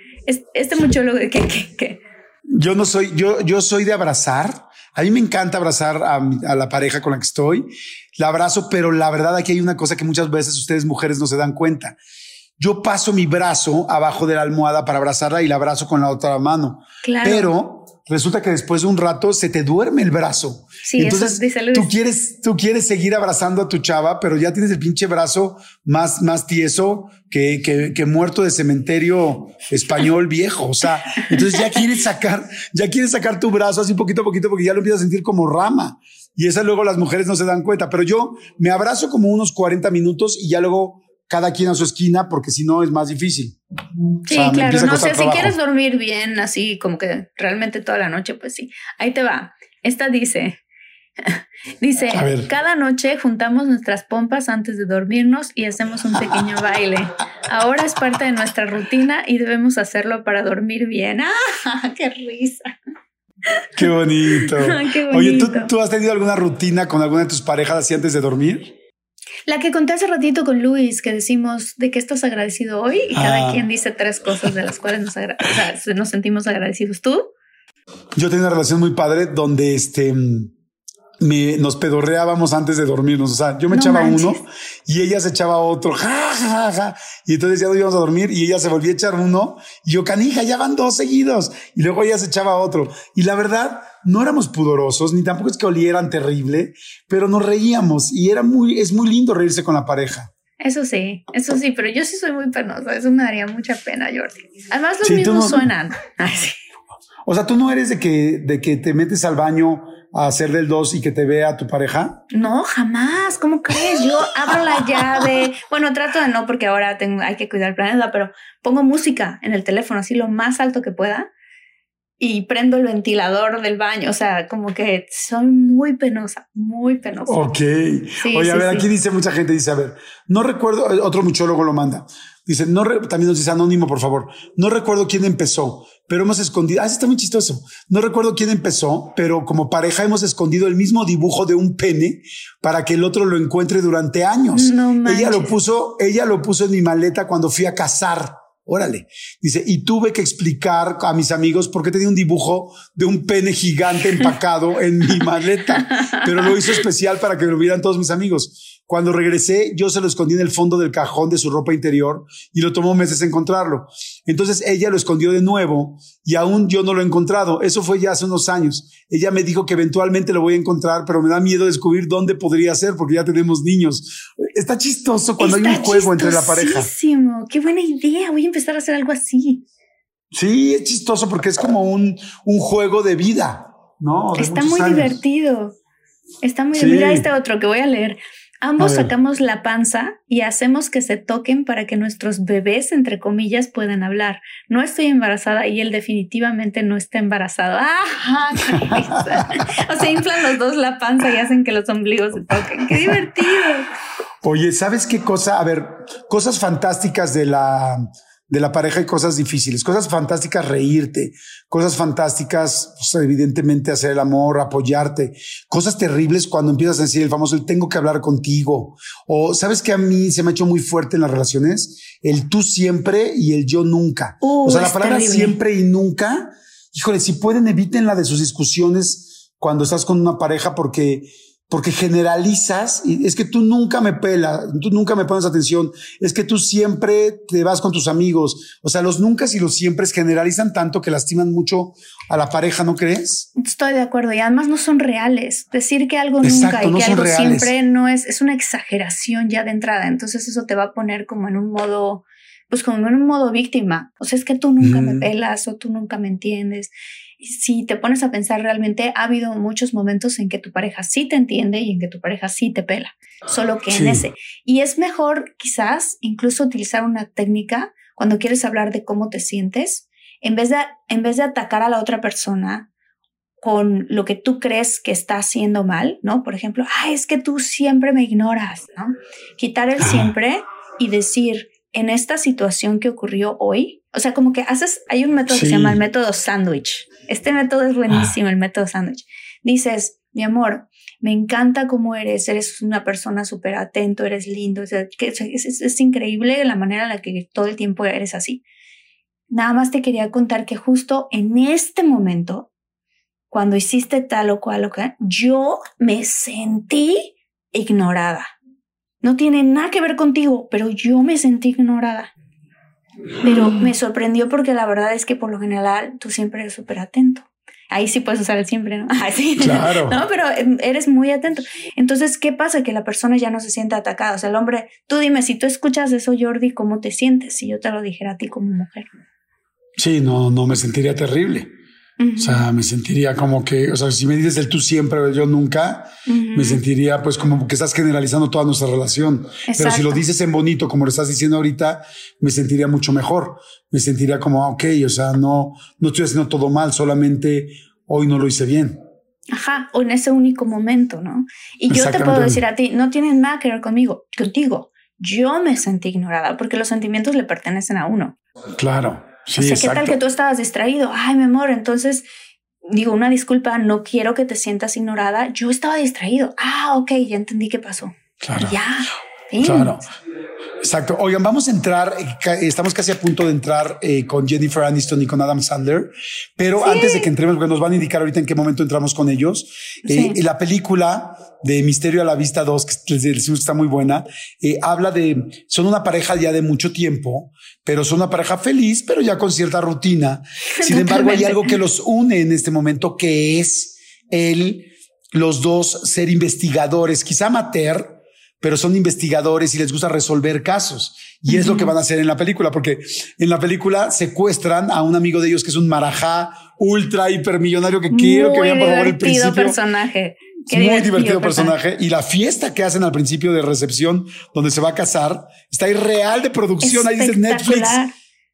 este muchólogo que, que, que, yo no soy, yo, yo soy de abrazar. A mí me encanta abrazar a, a, la pareja con la que estoy. La abrazo, pero la verdad aquí hay una cosa que muchas veces ustedes mujeres no se dan cuenta. Yo paso mi brazo abajo de la almohada para abrazarla y la abrazo con la otra mano. Claro. Pero resulta que después de un rato se te duerme el brazo. Sí, Entonces, eso tú quieres, tú quieres seguir abrazando a tu chava, pero ya tienes el pinche brazo más, más tieso que, que, que muerto de cementerio español viejo. O sea, entonces ya quieres sacar, ya quieres sacar tu brazo así poquito a poquito porque ya lo empiezas a sentir como rama. Y esa luego las mujeres no se dan cuenta, pero yo me abrazo como unos 40 minutos y ya luego cada quien a su esquina, porque si no es más difícil. Sí, claro, no sé, si quieres dormir bien, así como que realmente toda la noche, pues sí. Ahí te va. Esta dice, dice, cada noche juntamos nuestras pompas antes de dormirnos y hacemos un pequeño baile. Ahora es parte de nuestra rutina y debemos hacerlo para dormir bien. ¡Ah! ¡Qué risa! Qué bonito. Qué bonito. Oye, ¿tú, ¿tú has tenido alguna rutina con alguna de tus parejas así antes de dormir? La que conté hace ratito con Luis, que decimos de qué estás agradecido hoy y cada ah. quien dice tres cosas de las cuales nos, nos sentimos agradecidos. ¿Tú? Yo tengo una relación muy padre donde este me, nos pedorreábamos antes de dormirnos. O sea, yo me echaba uno y ella se echaba otro. Ja, ja, ja. Y entonces ya nos íbamos a dormir y ella se volvía a echar uno y yo, canija, ya van dos seguidos. Y luego ella se echaba otro. Y la verdad, no éramos pudorosos, ni tampoco es que olieran terrible, pero nos reíamos y era muy, es muy lindo reírse con la pareja. Eso sí, eso sí, pero yo sí soy muy penosa, eso me daría mucha pena, Jordi. Además, los mismos suenan. O sea, tú no eres de que, de que te metes al baño a hacer del dos y que te vea tu pareja? No, jamás. ¿Cómo crees? Yo abro la llave. Bueno, trato de no porque ahora tengo, hay que cuidar el planeta, pero pongo música en el teléfono así lo más alto que pueda y prendo el ventilador del baño. O sea, como que soy muy penosa, muy penosa. Ok. Oye, a ver, aquí dice mucha gente, dice, a ver, no recuerdo, otro muchólogo lo manda. Dice, no también nos dice anónimo, por favor. No recuerdo quién empezó, pero hemos escondido. Ah, está muy chistoso. No recuerdo quién empezó, pero como pareja hemos escondido el mismo dibujo de un pene para que el otro lo encuentre durante años. ella lo puso, ella lo puso en mi maleta cuando fui a cazar. Órale. Dice, y tuve que explicar a mis amigos por qué tenía un dibujo de un pene gigante empacado en mi maleta, pero lo hizo especial para que lo vieran todos mis amigos. Cuando regresé, yo se lo escondí en el fondo del cajón de su ropa interior y lo tomó meses encontrarlo. Entonces ella lo escondió de nuevo y aún yo no lo he encontrado. Eso fue ya hace unos años. Ella me dijo que eventualmente lo voy a encontrar, pero me da miedo descubrir dónde podría ser porque ya tenemos niños. Está chistoso cuando hay un juego entre la pareja. Qué buena idea. Voy a empezar a hacer algo así. Sí, es chistoso porque es como un, un juego de vida, ¿no? Está muy divertido. Está muy. Mira este otro que voy a leer. Ambos sacamos la panza y hacemos que se toquen para que nuestros bebés, entre comillas, puedan hablar. No estoy embarazada y él definitivamente no está embarazado. ¡Ah! o sea, inflan los dos la panza y hacen que los ombligos se toquen. ¡Qué divertido! Oye, ¿sabes qué cosa? A ver, cosas fantásticas de la de la pareja hay cosas difíciles, cosas fantásticas, reírte, cosas fantásticas, pues, evidentemente hacer el amor, apoyarte, cosas terribles cuando empiezas a decir el famoso, el tengo que hablar contigo. O sabes que a mí se me ha hecho muy fuerte en las relaciones el tú siempre y el yo nunca. o sea, la palabra siempre y nunca, híjole, si pueden evítenla de sus discusiones cuando estás con una pareja porque porque generalizas y es que tú nunca me pelas, tú nunca me pones atención, es que tú siempre te vas con tus amigos. O sea, los nunca y los siempre generalizan tanto que lastiman mucho a la pareja, ¿no crees? Estoy de acuerdo y además no son reales. Decir que algo nunca y que algo siempre no es, es una exageración ya de entrada. Entonces eso te va a poner como en un modo, pues como en un modo víctima. O sea, es que tú nunca me pelas o tú nunca me entiendes si te pones a pensar realmente, ha habido muchos momentos en que tu pareja sí te entiende y en que tu pareja sí te pela, solo que en ese. Y es mejor quizás incluso utilizar una técnica cuando quieres hablar de cómo te sientes, en vez de, en vez de atacar a la otra persona con lo que tú crees que está haciendo mal, ¿no? Por ejemplo, ah, es que tú siempre me ignoras, ¿no? Quitar el siempre y decir, en esta situación que ocurrió hoy, o sea, como que haces, hay un método que se llama el método sándwich. Este método es buenísimo, el método sándwich. Dices, mi amor, me encanta cómo eres, eres una persona súper atento, eres lindo, es, es, increíble la manera en la que todo el tiempo eres así. Nada más te quería contar que justo en este momento, cuando hiciste tal o cual o cual, yo me sentí ignorada. No tiene nada que ver contigo, pero yo me sentí ignorada. Pero me sorprendió porque la verdad es que por lo general tú siempre eres súper atento. Ahí sí puedes usar el siempre, ¿no? sí. Claro. No, pero em, eres muy atento. Entonces, ¿qué pasa? Que la persona ya no se siente atacada. O sea, el hombre, tú dime, si tú escuchas eso, Jordi, ¿cómo te sientes? Si yo te lo dijera a ti como mujer. Sí, no, no me sentiría terrible. O sea, me sentiría como que, o sea, si me dices el tú siempre o el yo nunca, me sentiría pues como que estás generalizando toda nuestra relación. Pero si lo dices en bonito, como lo estás diciendo ahorita, me sentiría mucho mejor. Me sentiría como, ok, o sea, no, no estoy haciendo todo mal, solamente hoy no lo hice bien. Ajá, o en ese único momento, ¿no? Y yo te puedo decir a ti, no tienes nada que ver conmigo, contigo. Yo me sentí ignorada porque los sentimientos le pertenecen a uno. Claro. Sí, o sea, ¿qué tal que tú estabas distraído? Ay, mi amor, entonces digo, una disculpa, no quiero que te sientas ignorada. Yo estaba distraído. Ah, ok, ya entendí qué pasó. Claro. ya. Claro. Exacto. Oigan, vamos a entrar, eh, estamos casi a punto de entrar eh, con Jennifer Aniston y con Adam Sandler, pero antes de que entremos, porque nos van a indicar ahorita en qué momento entramos con ellos, eh, la película de Misterio a la Vista 2, que les decimos que está muy buena, habla de, son una pareja ya de mucho tiempo, pero son una pareja feliz, pero ya con cierta rutina. Sin embargo, hay algo que los une en este momento, que es el, los dos ser investigadores, quizá amateur, pero son investigadores y les gusta resolver casos. Y es lo que van a hacer en la película, porque en la película secuestran a un amigo de ellos que es un marajá ultra hipermillonario que quiero que vean por favor el principio. personaje. muy divertido, personaje. Y la fiesta que hacen al principio de recepción, donde se va a casar, está ahí real de producción. Ahí dice Netflix.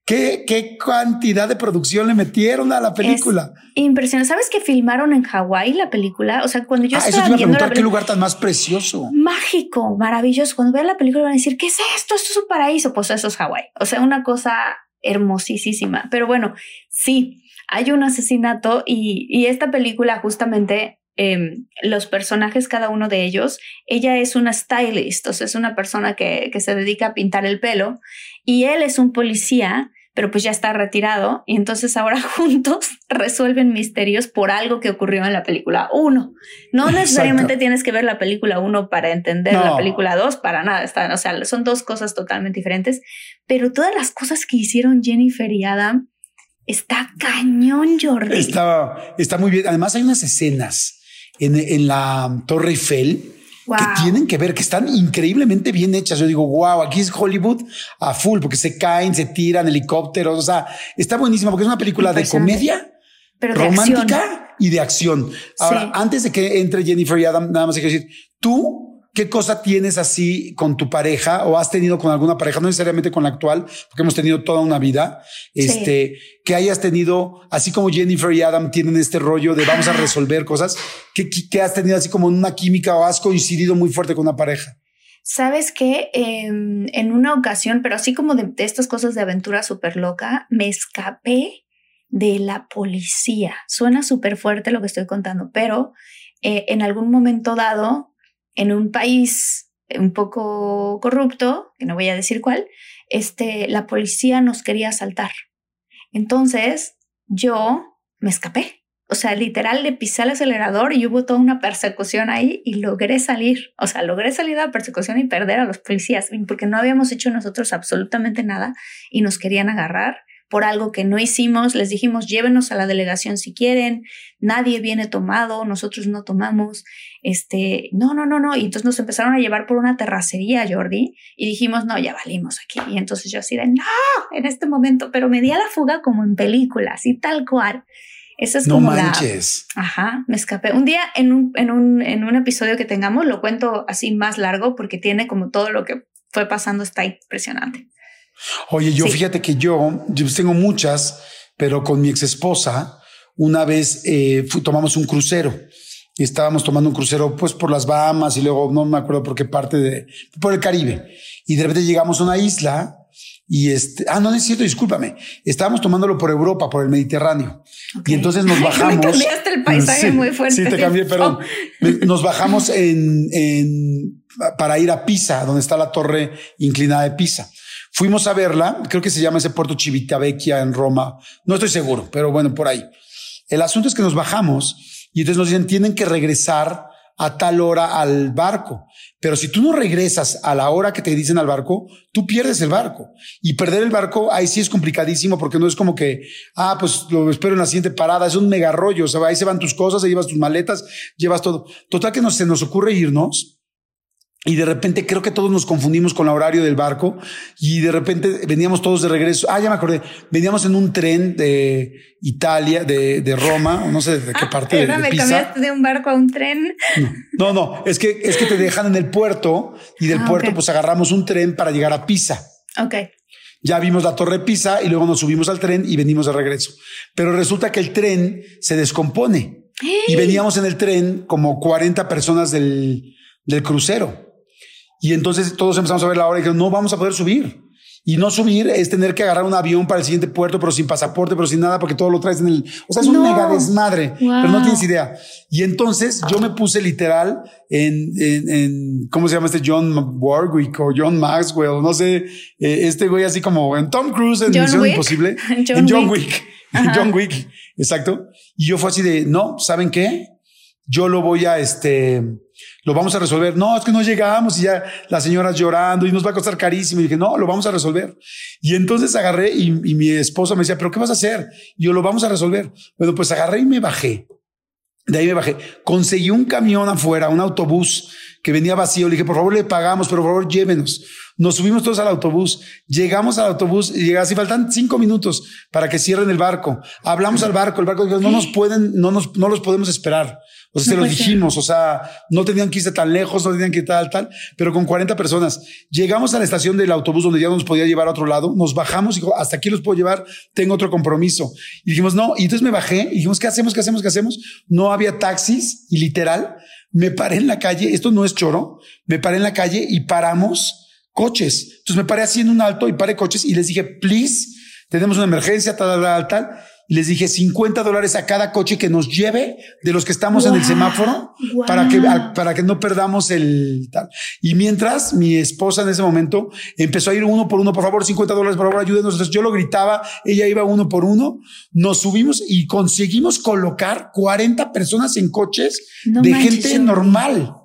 ¿Qué, ¿Qué cantidad de producción le metieron a la película? impresionante. ¿Sabes que filmaron en Hawái la película? O sea, cuando yo ah, estaba eso te viendo qué lugar tan más precioso. Mágico, maravilloso. Cuando vean la película van a decir, ¿qué es esto? Esto es un paraíso. Pues eso es Hawái. O sea, una cosa hermosísima. Pero bueno, sí, hay un asesinato y, y esta película justamente Em, los personajes, cada uno de ellos, ella es una stylist, o sea, es una persona que, que, se dedica a pintar el pelo y él es un policía, pero pues ya está retirado y entonces ahora juntos resuelven misterios por algo que ocurrió en la película 1. No necesariamente tienes que ver la película 1 para entender la película 2, para nada, están, o sea, son dos cosas totalmente diferentes, pero todas las cosas que hicieron Jennifer y Adam Está cañón, Jordi. Está, está muy bien. Además, hay unas escenas en, la Torre Eiffel que tienen que ver, que están increíblemente bien hechas. Yo digo, wow, aquí es Hollywood a full, porque se caen, se tiran helicópteros. O sea, está buenísima porque es una película de comedia, romántica y de acción. Ahora, antes de que entre Jennifer y Adam, nada más hay que decir, tú ¿Qué cosa tienes así con tu pareja o has tenido con alguna pareja, no necesariamente con la actual, porque hemos tenido toda una vida, este, que hayas tenido, así como Jennifer y Adam tienen este rollo de vamos a resolver cosas, que, has tenido así como una química o has coincidido muy fuerte con una pareja? Sabes que em, en una ocasión, pero así como de, estas cosas de aventura súper loca, me escapé de la policía. Suena súper fuerte lo que estoy contando, pero eh, en algún momento dado en un país un poco corrupto, que no voy a decir cuál, este, la policía nos quería asaltar. Entonces yo me escapé. O sea, literal le pisé el acelerador y hubo toda una persecución ahí y logré salir. O sea, logré salir de la persecución y perder a los policías porque no habíamos hecho nosotros absolutamente nada y nos querían agarrar por algo que no hicimos. Les dijimos, llévenos a la delegación si quieren. Nadie viene tomado, nosotros no tomamos. Este, no, no, no, no. Y entonces nos empezaron a llevar por una terracería, Jordi, y dijimos, no, ya valimos aquí. Y entonces yo así de, no, en este momento, pero me di a la fuga como en películas y tal cual. Eso es no como manches. Ajá, me escapé. Un día en un, en, un, en un episodio que tengamos, lo cuento así más largo porque tiene como todo lo que fue pasando, está impresionante. Oye, yo fíjate que yo, yo tengo muchas, pero con mi ex esposa, una vez eh, tomamos un crucero y estábamos tomando un crucero pues por las Bahamas y luego no me acuerdo por qué parte de, por el Caribe. Y de repente llegamos a una isla y este, ah, no, no es cierto, discúlpame. Estábamos tomándolo por Europa, por el Mediterráneo. Y entonces nos bajamos. me cambiaste el paisaje muy fuerte. Sí, te cambié, perdón. Nos bajamos en, en, para ir a Pisa, donde está la torre inclinada de Pisa. Fuimos a verla, creo que se llama ese puerto Civitavecchia en Roma, no estoy seguro, pero bueno, por ahí. El asunto es que nos bajamos y entonces nos dicen, tienen que regresar a tal hora al barco. Pero si tú no regresas a la hora que te dicen al barco, tú pierdes el barco. Y perder el barco ahí sí es complicadísimo porque no es como que, ah, pues lo espero en la siguiente parada. Es un mega rollo. O sea, ahí se van tus cosas, ahí llevas tus maletas, llevas todo. Total que nos, se nos ocurre irnos y de repente creo que todos nos confundimos con el horario del barco y de repente veníamos todos de regreso. Ah, ya me acordé. Veníamos en un tren de Italia, de, de Roma, no sé de qué parte de, de me cambiaste de un barco a un tren. No, no, es que es que te dejan en el puerto y del ah, puerto pues agarramos un tren para llegar a Pisa. Ok. Ya vimos la torre Pisa y luego nos subimos al tren y venimos de regreso. Pero resulta que el tren se descompone y veníamos en el tren como 40 personas del, del crucero. Y entonces todos empezamos a ver la hora y dijeron, no vamos a poder subir. Y no subir es tener que agarrar un avión para el siguiente puerto, pero sin pasaporte, pero sin nada, porque todo lo traes en el. O sea, es un mega desmadre, pero no tienes idea. Y entonces yo me puse literal en, en, ¿cómo se llama este John Warwick o John Maxwell? No sé, eh, este güey así como en Tom Cruise en Misión Imposible. en John Wick. En John Wick. Exacto. Y yo fue así de, no, ¿saben qué? Yo lo voy a este lo vamos a resolver. No, es que no llegamos y ya la señora llorando y nos va a costar carísimo. Y dije, no, lo vamos a resolver. Y entonces agarré y, mi esposa me decía, pero ¿qué vas a hacer? Y yo lo vamos a resolver. Bueno, pues agarré y me bajé. De ahí me bajé. Conseguí un camión afuera, un autobús que venía vacío. Le dije, por favor, le pagamos, pero por favor, llévenos. Nos subimos todos al autobús. Llegamos al autobús y llegamos y faltan cinco minutos para que cierren el barco. Hablamos al barco. El barco dijo, no nos pueden, no nos, no los podemos esperar. O sea, se lo dijimos, o sea, no tenían que irse tan lejos, no tenían que ir tal, tal, pero con 40 personas. Llegamos a la estación del autobús donde ya nos podía llevar a otro lado, nos bajamos y dijo, hasta aquí los puedo llevar, tengo otro compromiso. Y dijimos, no, y entonces me bajé y dijimos, ¿qué hacemos? ¿Qué hacemos? ¿Qué hacemos? No había taxis y literal, me paré en la calle, esto no es choro, me paré en la calle y paramos coches. Entonces me paré así en un alto y paré coches y les dije, please, tenemos una emergencia, tal, tal, tal. Y les dije 50 dólares a cada coche que nos lleve de los que estamos en el semáforo para que, para que no perdamos el tal. Y mientras mi esposa en ese momento empezó a ir uno por uno, por favor, 50 dólares, por favor, ayúdenos. Entonces yo lo gritaba, ella iba uno por uno, nos subimos y conseguimos colocar 40 personas en coches de gente normal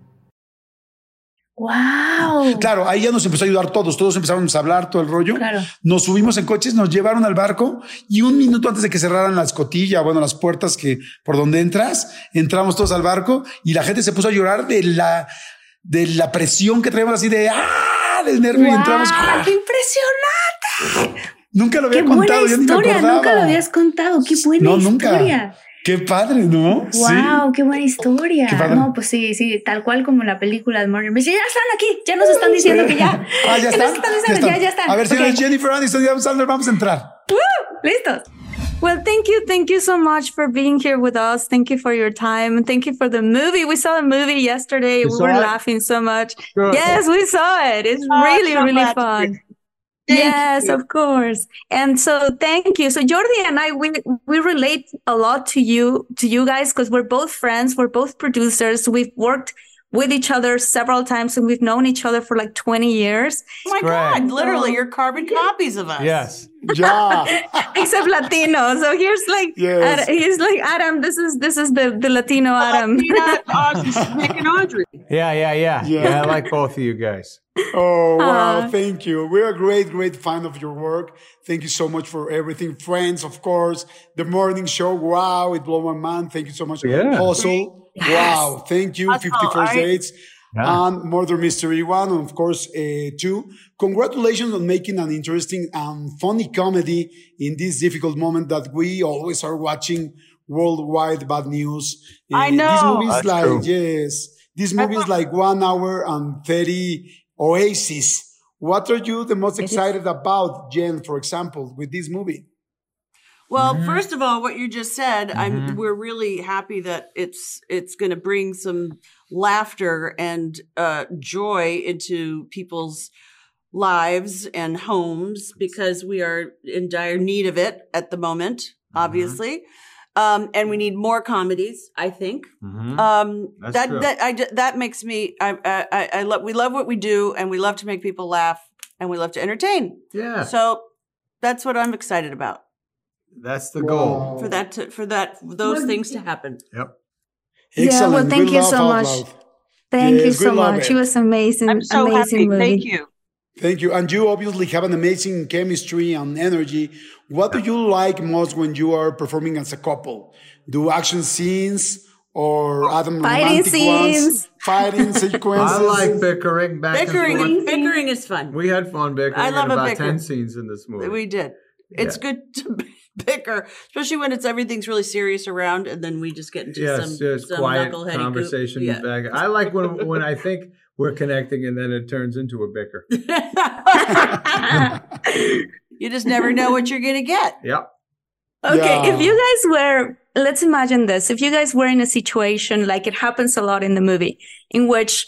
Wow. Claro, ahí ya nos empezó a ayudar todos, todos empezamos a hablar todo el rollo. Claro. Nos subimos en coches, nos llevaron al barco y un minuto antes de que cerraran la escotilla, bueno, las puertas que por donde entras, entramos todos al barco y la gente se puso a llorar de la de la presión que traíamos así de ah, del nervio y entramos. ¡Qué impresionante! Nunca lo había contado, yo ni me acordaba. Nunca lo habías contado, qué buena no, historia. Nunca. Qué padre, ¿no? Wow, qué buena historia. No, pues sí, sí, tal cual como la película de. Me dice, ya están aquí, ya nos están diciendo que ya. ah, ya están. Ya, ya, están. A ver, señora okay. Jennifer Aniston, ya vamos a entrar. ¡Woo! Listos. Well, thank you. Thank you so much for being here with us. Thank you for your time. Thank you for the movie. We saw the movie yesterday. You we were it? laughing so much. Yes, we saw it. It's oh, really, really fun. Yes, you. of course. And so thank you. So Jordi and I, we we relate a lot to you, to you guys, because we're both friends. We're both producers. We've worked with each other several times and we've known each other for like 20 years. Oh my God, literally, you're carbon copies of us. Yes. Yeah. Except Latino. So here's like, yes. Ad, he's like, Adam, this is this is the, the Latino Adam. Nick and Audrey. Yeah, yeah, yeah, yeah. Yeah, I like both of you guys. Oh, wow. Uh, Thank you. We're a great, great fan of your work. Thank you so much for everything. Friends, of course. The morning show. Wow. It blew my mind. Thank you so much. Yeah. Also, Yes. Wow. Thank you. That's 51st Dates yeah. and Murder Mystery One. And of course, uh, two. Congratulations on making an interesting and funny comedy in this difficult moment that we always are watching worldwide bad news. Uh, I know. This movie is like, true. yes, this movie is like one hour and 30 oasis. What are you the most excited about, Jen, for example, with this movie? Well, mm-hmm. first of all, what you just said, mm-hmm. I'm we're really happy that it's it's going to bring some laughter and uh, joy into people's lives and homes because we are in dire need of it at the moment, mm-hmm. obviously. Um, and we need more comedies. I think mm-hmm. um, that true. that I that makes me I I, I love we love what we do and we love to make people laugh and we love to entertain. Yeah. So that's what I'm excited about. That's the goal for that to, for that those things to happen. Yep. Excellent. Yeah. Well, thank good you so much. Thank yes, you so much. It was amazing. I'm so amazing happy. Movie. Thank you. Thank you. And you obviously have an amazing chemistry and energy. What do you like most when you are performing as a couple? Do action scenes or Adam fighting romantic scenes. ones? Fighting sequences. I like bickering back bickering, and forth. Bickering is fun. We had fun bickering. I love about bicker. ten scenes in this movie. We did. It's yeah. good to bicker, especially when it's everything's really serious around, and then we just get into yes, some, yes, some quiet conversation. Yeah. Back. I like when when I think we're connecting, and then it turns into a bicker. you just never know what you're gonna get. Yep. Okay, yeah. if you guys were, let's imagine this: if you guys were in a situation like it happens a lot in the movie, in which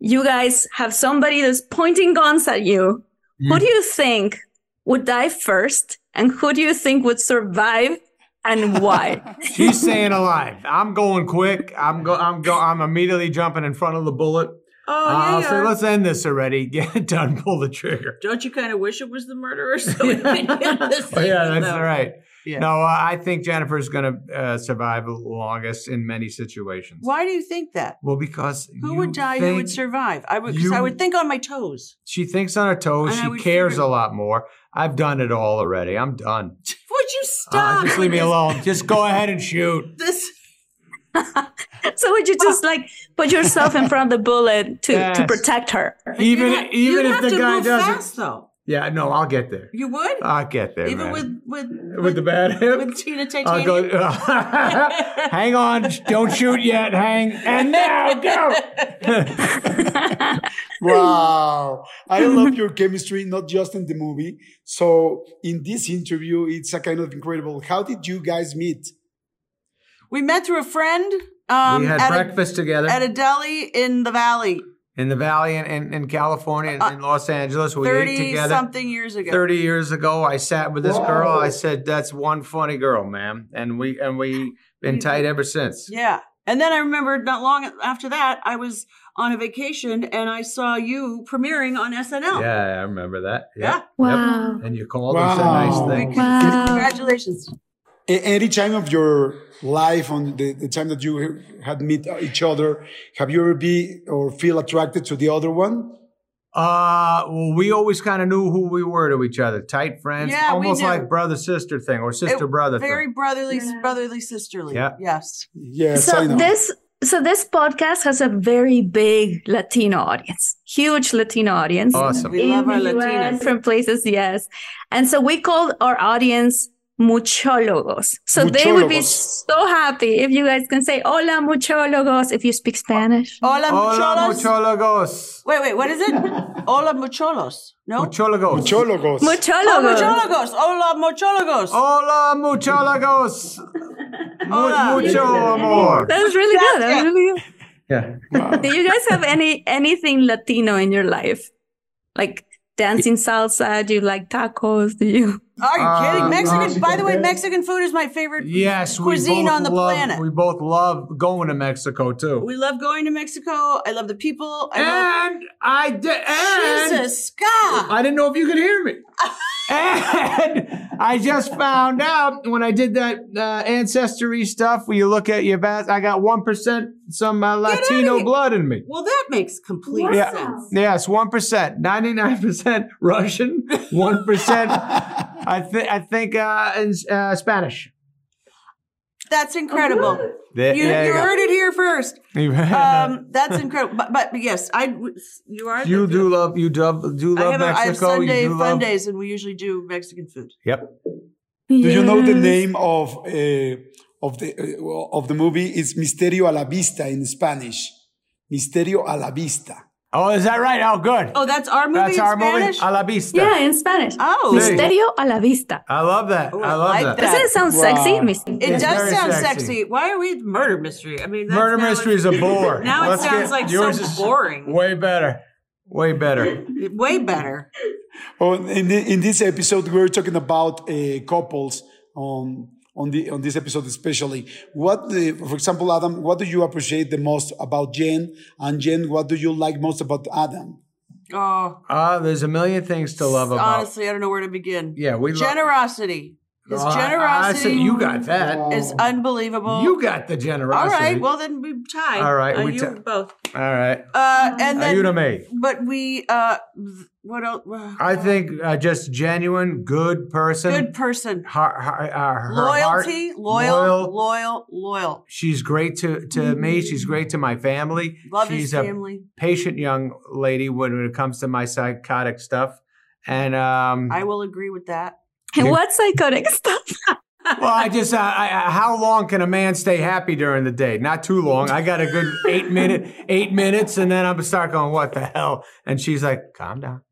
you guys have somebody that's pointing guns at you, mm. who do you think would die first? And who do you think would survive and why? She's saying alive. I'm going quick. I'm go. I'm go. I'm immediately jumping in front of the bullet. Oh, Uh, yeah, I'll yeah. say, let's end this already. Get it done. Pull the trigger. Don't you kind of wish it was the murderer? So we could get this Oh, yeah, that's out? right. Yeah. No, uh, I think Jennifer's going to uh, survive longest in many situations. Why do you think that? Well, because Who you would die? Who would survive? I would. Because I would think on my toes. She thinks on her toes. And She cares figure- a lot more. I've done it all already. I'm done. Would you Uh, stop? just leave me alone. Just go ahead and shoot. This. So would you just like put yourself in front of the bullet to, to protect her? Even You'd ha- even you'd if have the to guy move doesn't. fast, though. Yeah, no, I'll get there. You would, I'll get there. even man. with with with the bad hip. with Tina I'll Titanium. go. hang on, don't shoot yet. Hang and now go. Wow. I love your chemistry, not just in the movie. So in this interview, it's a kind of incredible. How did you guys meet? we met through a friend. Um, we had at breakfast a, together at a deli in the valley. In the valley in, in, in California, in, uh, in Los Angeles. We ate together. something years ago. 30 years ago, I sat with this girl. I said, "That's one funny girl, ma'am," and we and we been mm-hmm. tight ever since. Yeah. And then I remember not long after that, I was on a vacation and I saw you premiering on SNL. Yeah, I remember that. Yeah. Yep. Wow. And you called and said nice Wow. things. Wow. Congratulations. A- Any time of your life, on the, the time that you had meet each other, have you ever be or feel attracted to the other one? Uh, well, we always kind of knew who we were to each other, tight friends, Yeah, we almost knew. like brother sister thing or sister It- brother Very thing. brotherly, brotherly, sisterly. Yeah. Yes. Yes, I So know. this so this podcast has a very big Latino audience, huge Latino audience. Awesome. We love our the US, Latinas. different places, yes. And so we called our audience muchologos. So they would be so happy if you guys can say hola muchologos if you speak Spanish. Hola, Hola, mucholos. muchologos. Wait, wait, what is it? Hola, mucholos. No? Muchologos. Muchólogos. Oh, Muchologos. muchologos. Hola, muchologos. Hola, muchologos. Hola. mucho amor. that was really good. That was really good. Yeah. Do you guys have any anything Latino in your life? Like dancing salsa? Do you like tacos? Do you? Are you Uh, kidding? Mexican, uh, by the way, Mexican food is my favorite Yes, we cuisine on the love, planet. We both love going to Mexico too. We love going to Mexico. I love the people. I love and I did. Jesus, God. I didn't know if you could hear me. and I just found out when I did that uh, ancestry stuff where you look at your bas I got 1% some uh, Latino blood in me. Well, that makes complete Yeah. sense. Yes, 1%. 99% Russian, 1% I, th- I think uh, in uh, Spanish. That's incredible. There- You, there you go. heard it here first. Um, that's incredible. But, but yes, I you are. you do love you do, do I love have, a, I have Mexico. Sunday you do fun love days, and we usually do Mexican food. Yep. Do you know the name of uh, of the uh, of the movie? It's Misterio a la Vista in Spanish. Misterio a la Vista. Oh, is that right? Oh, good. Oh, that's our movie That's in our Spanish. movie. A la vista. Yeah, in Spanish. Oh, Sí. Misterio a la vista. I love that. Oh, I I love like that. that. Doesn't it sound Wow. sexy? Mis- it It's does sound sexy. sexy. Why are we murder mystery? I mean, that's Murder now mystery is a bore. Now it Let's sounds get- like yours so is boring. Way better. Way better. Way better. Oh, in, the, in this episode, we're talking about uh, couples on on the on this episode especially. What, the, for example, Adam, what do you appreciate the most about Jen? And Jen, what do you like most about Adam? Oh, Uh, there's a million things to love about. honestly, I don't know where to begin. Yeah, we love- generosity. His Oh, I- I generosity said you got that. is unbelievable. You got the generosity. All right. Well, then we tie. All right, Uh, we you tie. both. All right. Uh, and then, Ayuda me. but we, uh, what else? I think uh, just genuine, good person. Good person. Har- har- uh, her Loyalty, heart, loyal, loyal, loyal. She's great to, to me. She's great to my family. Love She's his a family. patient young lady when it comes to my psychotic stuff. And um, I will agree with that. And what psychotic stuff? well, I just uh, I, I, how long can a man stay happy during the day? Not too long. I got a good eight minute eight minutes, and then I'm gonna start going, "What the hell?" And she's like, "Calm down,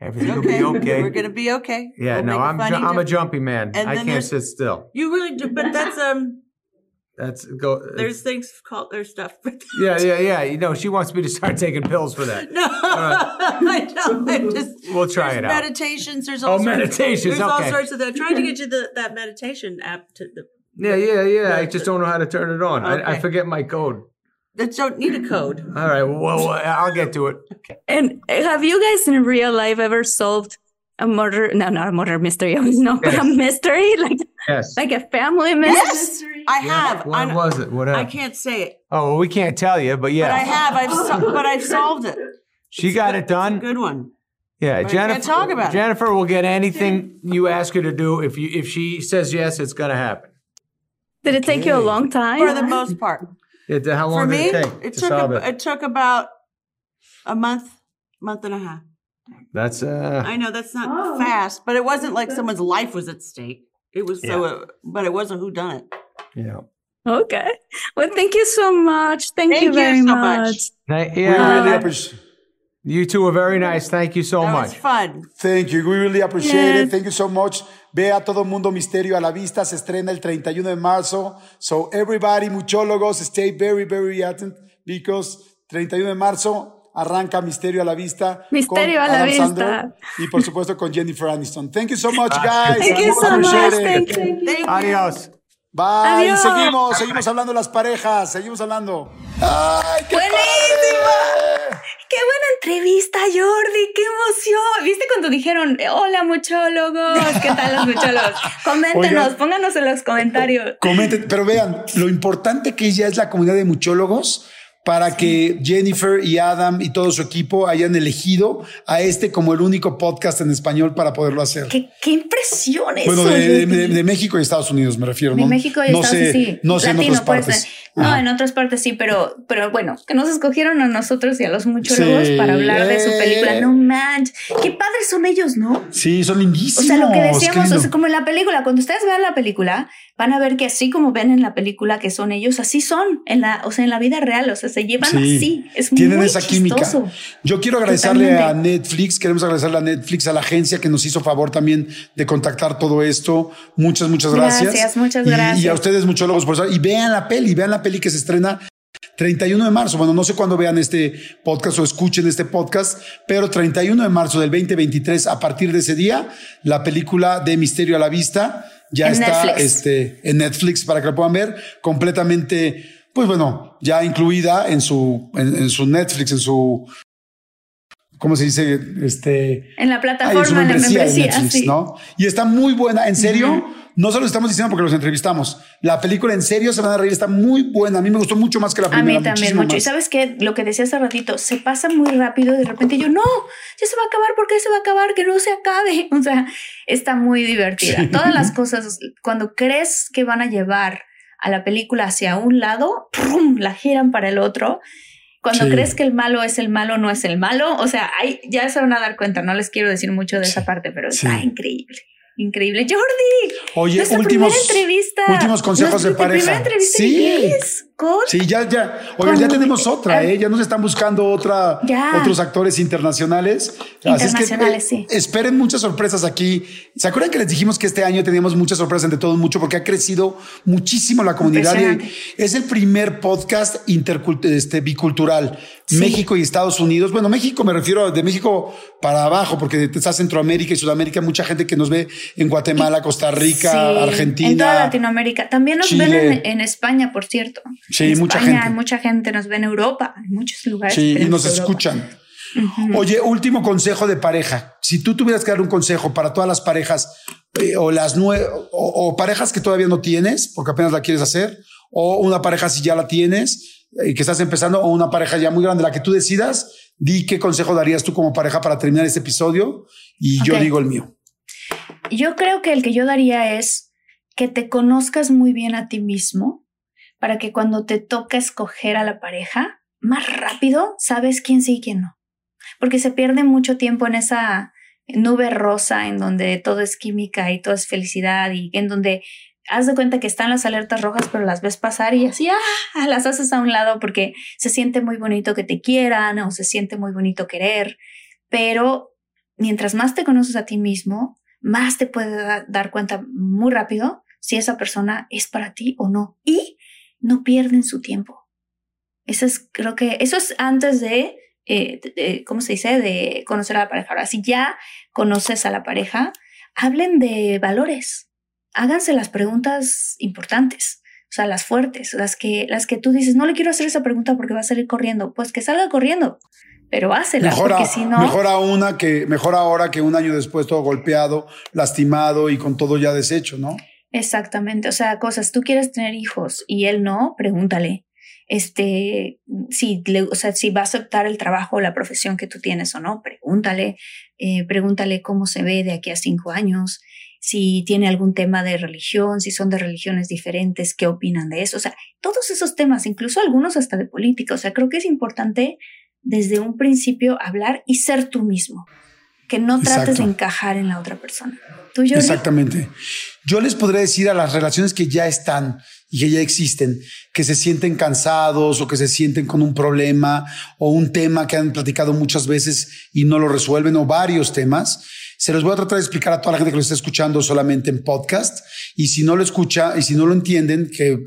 everything Okay. will be okay." We're gonna be okay. yeah, We'll no, make a I'm ju- I'm a jumpy man. And I can't sit still. You really do, but that's um. That's go. There's things called there's stuff. yeah, yeah, yeah. You know, she wants me to start taking pills for that. No, uh, I don't. I just We'll try there's it out. meditations. There's Oh, all sorts, meditations, There's all sorts of that. Trying to get you the that meditation app to the. Yeah, yeah, yeah. I just don't know how to turn it on. I, I forget my code. that don't need a code. All right. Well, I'll get to it. And have you guys in real life ever solved a murder? No, not a murder mystery. No, but a mystery, like Yes. like a family mystery. yes. I have. What I, was it? What? I can't say it, Oh, well, we can't tell you, but yeah. but I have. I've so, but I've solved it. She got it done. Good one. Yeah, But Jennifer. can't talk about it. Jennifer will get anything you ask her to do. If you if she says yes, it's going to happen. Did it take you a long time? For the most part. It, how long For did me, it take it to took solve a, it? it took about a month, month and a half. That's uh. I know that's not fast, but it wasn't like someone's life was at stake. It was so, uh, but it was a who done it. Yeah. Okay. Well, thank you so much. Thank, Thank you you very so much. much. Thank- We yeah. really appreciate you two are very nice. Thank you so That much. was fun. Thank you. We really appreciate Yes. it. Thank you so much. Ve a todo mundo Misterio a la vista. Se estrena el 31 de marzo. So everybody, muchólogos, stay very, very attentive because 31 de marzo arranca Misterio a la vista. Misterio con a la Adam vista. Sandler y por supuesto con Jennifer Aniston. Thank you so much, guys. Thank you so much. Thank you. Adios. Bye. Adiós. Seguimos, seguimos hablando de las parejas. Seguimos hablando. ¡Ay, qué padre! Qué buena entrevista, Jordi. Qué emoción. ¿Viste cuando dijeron, hola, muchólogos? ¿Qué tal los muchólogos? Coméntenos, Oigan. pónganos en los comentarios. Comenten, pero vean, lo importante que ya es la comunidad de muchólogos para que Jennifer y Adam y todo su equipo hayan elegido a este como el único podcast en español para poderlo hacer. Qué, qué impresión bueno, de, de- de- de México y Estados Unidos me refiero. De ¿no? México y no Estados Unidos, sí. No sé en otras partes. ser. No, en otras partes sí, pero, pero bueno, que nos escogieron a nosotros y a los muchólogos Sí. para hablar de su película. No manches. Qué padres son ellos, ¿no? Sí, son lindísimos. O sea, lo que decíamos, o sea, como en la película, cuando ustedes vean la película, van a ver que así como ven en la película que son ellos, así son en la, o sea, en la vida real, o sea, se llevan Sí. así. Es Tienen muy esa chistoso. química. Yo quiero agradecerle a. Netflix, queremos agradecerle a Netflix, a la agencia que nos hizo favor también de contactar todo esto. Muchas, muchas gracias. Gracias, muchas gracias. Y a ustedes, muchólogos, por eso. Y vean la peli, vean la peli que se estrena 31 de marzo. Bueno, no sé cuándo vean este podcast o escuchen este podcast, pero 31 de marzo del 2023, a partir de ese día, la película de Misterio a la Vista ya En está Netflix. este, en Netflix para que la puedan ver completamente, pues bueno, ya incluida en su, en, en su Netflix, en su, ¿cómo se dice? Este, En la plataforma, en la membresía Netflix, sí. ¿no? Y está muy buena, en serio. No solo estamos diciendo porque los entrevistamos. La película en serio se van a reír, está muy buena. A mí me gustó mucho más que la A primera. mí también mucho. Y más. sabes qué, lo que decía hace ratito, se pasa muy rápido y de repente yo, no, ya se va a acabar, ¿por qué se va a acabar? Que no se acabe. O sea, está muy divertida. Sí. Todas las cosas, cuando crees que van a llevar a la película hacia un lado, ¡prum! la giran para el otro. Cuando Sí. crees que el malo es el malo, no es el malo. O sea, ahí ya se van a dar cuenta. No les quiero decir mucho de esa parte, pero está increíble. Increíble. Jordi, Oye, últimos, primera entrevista. últimos consejos de pareja. Primera entrevista Sí. en inglés. Con Sí, ya, ya. Oigan, ya tenemos otra, ¿eh? Ya nos están buscando otra, Ya. otros actores internacionales. Internacionales, Así sí. es que eh, esperen muchas sorpresas aquí. ¿Se acuerdan que les dijimos que este año teníamos muchas sorpresas entre todos mucho porque ha crecido muchísimo la comunidad? es el primer podcast este, bicultural. Sí. México y Estados Unidos. Bueno, México me refiero de México para abajo, porque está Centroamérica y Sudamérica, mucha gente que nos ve en Guatemala, Costa Rica, Sí, Argentina. En toda Latinoamérica. También nos Chile. ven en, en España, por cierto. Sí, En mucha España, gente. Mucha gente nos ve en Europa, en muchos lugares. Sí, y nos escuchan. Oye, último consejo de pareja. Si tú tuvieras que dar un consejo para todas las parejas eh, o las nue o, o parejas que todavía no tienes porque apenas la quieres hacer, o una pareja si ya la tienes y que estás empezando, o una pareja ya muy grande, la que tú decidas, di qué consejo darías tú como pareja para terminar este episodio y yo digo el mío. Yo creo que el que yo daría es que te conozcas muy bien a ti mismo para que cuando te toca escoger a la pareja, más rápido sabes quién sí y quién no. Porque se pierde mucho tiempo en esa nube rosa en donde todo es química y todo es felicidad y en donde haz de cuenta que están las alertas rojas, pero las ves pasar y así ah, las haces a un lado porque se siente muy bonito que te quieran o se siente muy bonito querer. Pero mientras más te conoces a ti mismo, más te puedes da- dar cuenta muy rápido si esa persona es para ti o no. Y no pierden su tiempo. Eso es, creo que, eso es antes de, eh, de- de- ¿cómo se dice? De conocer a la pareja. Ahora, si ya conoces a la pareja, hablen de valores. Háganse las preguntas importantes. O sea, las fuertes, las que, las que tú dices, no le quiero hacer esa pregunta porque va a salir corriendo. Pues que salga corriendo, pero hácela, porque si no. Mejor una que, mejor ahora que un año después todo golpeado, lastimado y con todo ya deshecho, ¿no? Exactamente. O sea, cosas, tú quieres tener hijos y él no, pregúntale. Este, si, le, o sea, si va a aceptar el trabajo o la profesión que tú tienes o no, pregúntale. Eh, pregúntale cómo se ve de aquí a cinco años si tiene algún tema de religión, si son de religiones diferentes, qué opinan de eso. O sea, todos esos temas, incluso algunos hasta de política. O sea, creo que es importante desde un principio hablar y ser tú mismo, que no trates de encajar en la otra persona. ¿Tú, Exactamente. Yo les podría decir a las relaciones que ya están y que ya existen, que se sienten cansados o que se sienten con un problema o un tema que han platicado muchas veces y no lo resuelven o varios temas se los voy a tratar de explicar a toda la gente que lo está escuchando solamente en podcast. Y si no lo escucha y si no lo entienden, que eh,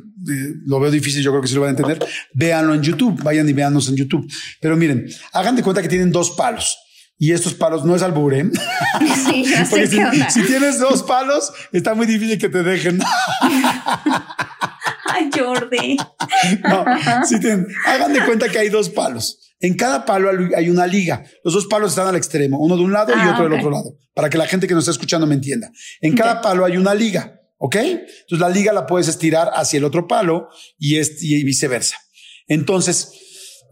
lo veo difícil, yo creo que sí lo van a entender, véanlo en YouTube, vayan y véanos en YouTube. Pero miren, hagan de cuenta que tienen dos palos. Y estos palos no es albur, ¿eh? Sí, Porque si, si, tienes dos palos, está muy difícil que te dejen. Ay, Jordi. No, si tienen, hagan de cuenta que hay dos palos. En cada palo hay una liga. Los dos palos están al extremo, uno de un lado y ah, otro del otro lado, para que la gente que nos está escuchando me entienda. En cada palo hay una liga, ¿ok? Entonces la liga la puedes estirar hacia el otro palo y, y viceversa. Entonces,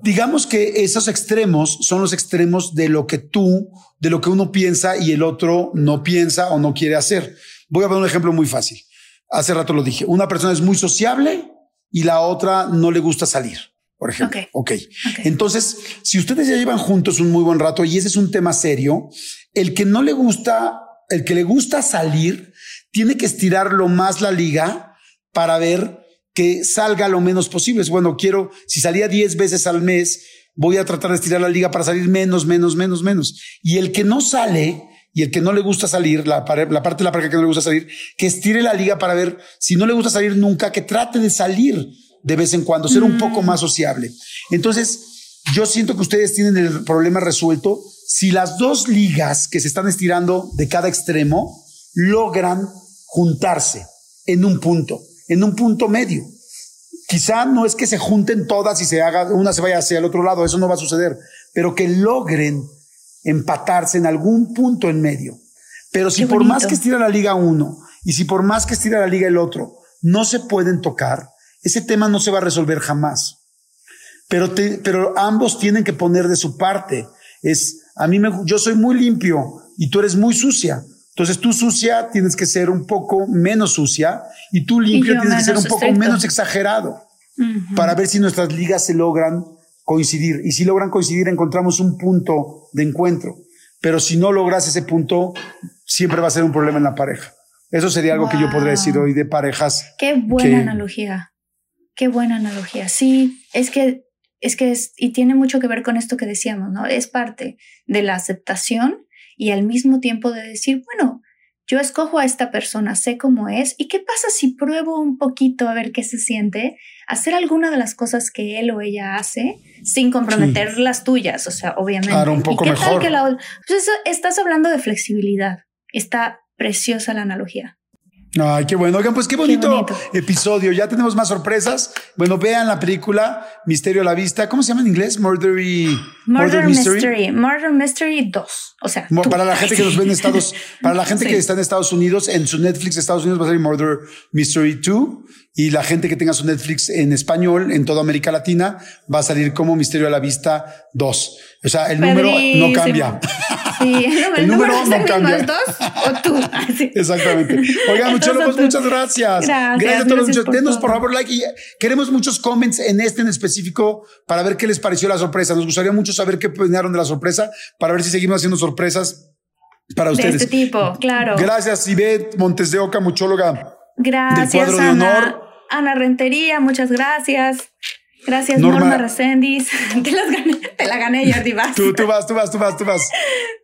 digamos que esos extremos son los extremos de lo que tú, de lo que uno piensa y el otro no piensa o no quiere hacer. Voy a poner un ejemplo muy fácil. Hace rato lo dije. Una persona es muy sociable y la otra no le gusta salir por ejemplo. Okay. ok. Entonces, si ustedes ya llevan juntos un muy buen rato y ese es un tema serio, el que no le gusta, el que le gusta salir, tiene que estirar lo más la liga para ver que salga lo menos posible. Bueno, quiero, si salía 10 veces al mes, voy a tratar de estirar la liga para salir menos, menos, menos, menos. Y el que no sale, y el que no le gusta salir, la, la parte de la pareja que no le gusta salir, que estire la liga para ver si no le gusta salir nunca, que trate de salir de vez en cuando, ser un poco mm. más sociable. Entonces, yo siento que ustedes tienen el problema resuelto si las dos ligas que se están estirando de cada extremo logran juntarse en un punto, en un punto medio. Quizá no es que se junten todas y se haga, una se vaya hacia el otro lado, eso no va a suceder, pero que logren empatarse en algún punto en medio. Pero si por más que estira la liga uno y si por más que estira la liga el otro, no se pueden tocar, ese tema no se va a resolver jamás. Pero, pero ambos tienen que poner de su parte. Es, a mí me, yo soy muy limpio y tú eres muy sucia. Entonces tú sucia tienes que ser un poco menos sucia y tú limpio tienes que ser un poco menos exagerado para ver si nuestras ligas se logran coincidir. Y si logran coincidir encontramos un punto de encuentro. Pero si no logras ese punto, siempre va a ser un problema en la pareja. Eso sería algo que yo podría decir hoy de parejas. Qué buena analogía. Qué buena analogía. Sí, es que es que es, y tiene mucho que ver con esto que decíamos, ¿no? Es parte de la aceptación y al mismo tiempo de decir, bueno, yo escojo a esta persona, sé cómo es, y qué pasa si pruebo un poquito a ver qué se siente, hacer alguna de las cosas que él o ella hace sin comprometer las tuyas, o sea, obviamente. Claro, un poco mejor. Pues estás hablando de flexibilidad. Está preciosa la analogía. Ay, qué bueno. Oigan, pues qué bonito, episodio. Ya tenemos más sorpresas. Bueno, vean la película Misterio a la Vista. ¿Cómo se llama en inglés? Murdery. Murder, Mystery. Murder Mystery 2. O sea, para la gente que nos ve en Estados, para la gente que está en Estados Unidos, en su Netflix de Estados Unidos va a ser Murder Mystery 2. Y la gente que tenga su Netflix en español en toda América Latina va a salir como Misterio a la Vista 2. O sea, el número no cambia. Sí, el número, no cambia. dos o tú. Exactamente. Oigan, muchas, muchas gracias. Gracias, a todos. Por Denos por favor like y queremos muchos comments en este en específico para ver qué les pareció la sorpresa. Nos gustaría mucho saber qué opinaron de la sorpresa para ver si seguimos haciendo sorpresas para ustedes. De este tipo, claro. Gracias, Ivette Montes de Oca, muchóloga. Gracias, del cuadro de honor. Ana Rentería, muchas gracias. Gracias, Norma, Norma. Te, las gané, te la gané, Jordi Vas. tú, tú vas, tú vas, tú vas, tú vas.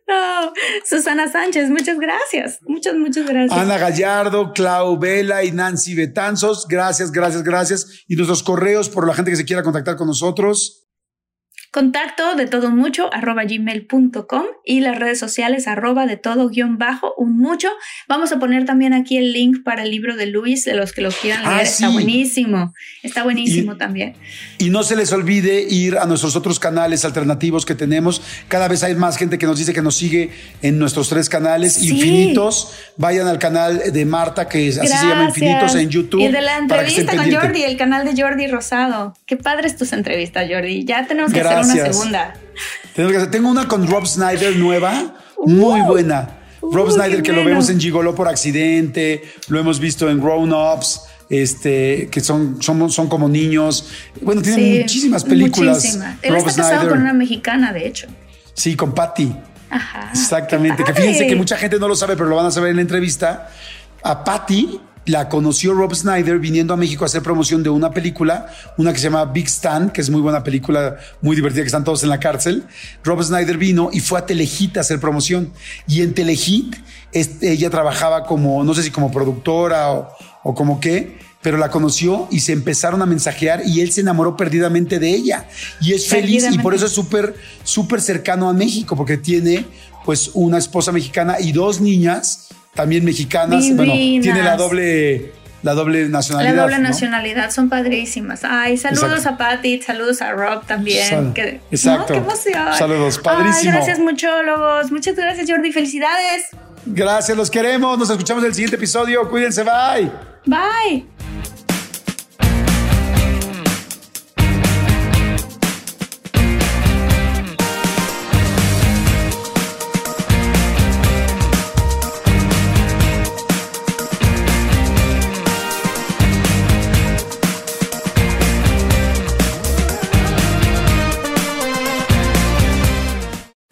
No, Susana Sánchez, muchas gracias. Muchas, muchas gracias. Ana Gallardo, Clau Vela y Nancy Betanzos, gracias, gracias, gracias. Y nuestros correos por la gente que se quiera contactar con nosotros. Contacto de todo mucho arroba gmail.com y las redes sociales arroba de todo guion bajo un mucho. Vamos a poner también aquí el link para el libro de Luis, de los que lo quieran leer. Ah, Está buenísimo. Está buenísimo también. Y no se les olvide ir a nuestros otros canales alternativos que tenemos. Cada vez hay más gente que nos dice que nos sigue en nuestros tres canales infinitos. Vayan al canal de Marta, que así se llama Infinitos en YouTube. Y de la entrevista con Jordi, el canal de Jordi Rosado. Qué padres tus entrevistas, Jordi. Ya tenemos que hacer una segunda. Tengo una con Rob Snyder nueva, muy uh. buena. Rob Snyder, que lo vemos en Gigolo por accidente, lo hemos visto en Grown Ups, este, que son, son, son como niños. Bueno, tiene muchísimas películas. Muchísimas. Él está casado con una mexicana, de hecho. Sí, con Patty. Ajá. Exactamente. Que fíjense que mucha gente no lo sabe, pero lo van a saber en la entrevista. A Patty la conoció Rob Snyder viniendo a México a hacer promoción de una película, una que se llama Big Stand, que es muy buena película, muy divertida, que están todos en la cárcel. Rob Snyder vino y fue a Telehit a hacer promoción. Y en Telehit ella trabajaba como, no sé si como productora o, o como qué, pero la conoció y se empezaron a mensajear y él se enamoró perdidamente de ella. Y es feliz y por eso es súper, súper cercano a México, porque tiene pues una esposa mexicana y dos niñas también mexicanas. Bueno, tiene la doble la doble nacionalidad. La doble nacionalidad, son padrísimas. Ay, saludos a Patty, saludos a Rob también. exacto. qué emoción. Saludos, padrísimo. Ay, gracias, muchólogos. Muchas gracias, Jordi. Felicidades. Gracias, los queremos. Nos escuchamos en el siguiente episodio. Cuídense, bye. Bye.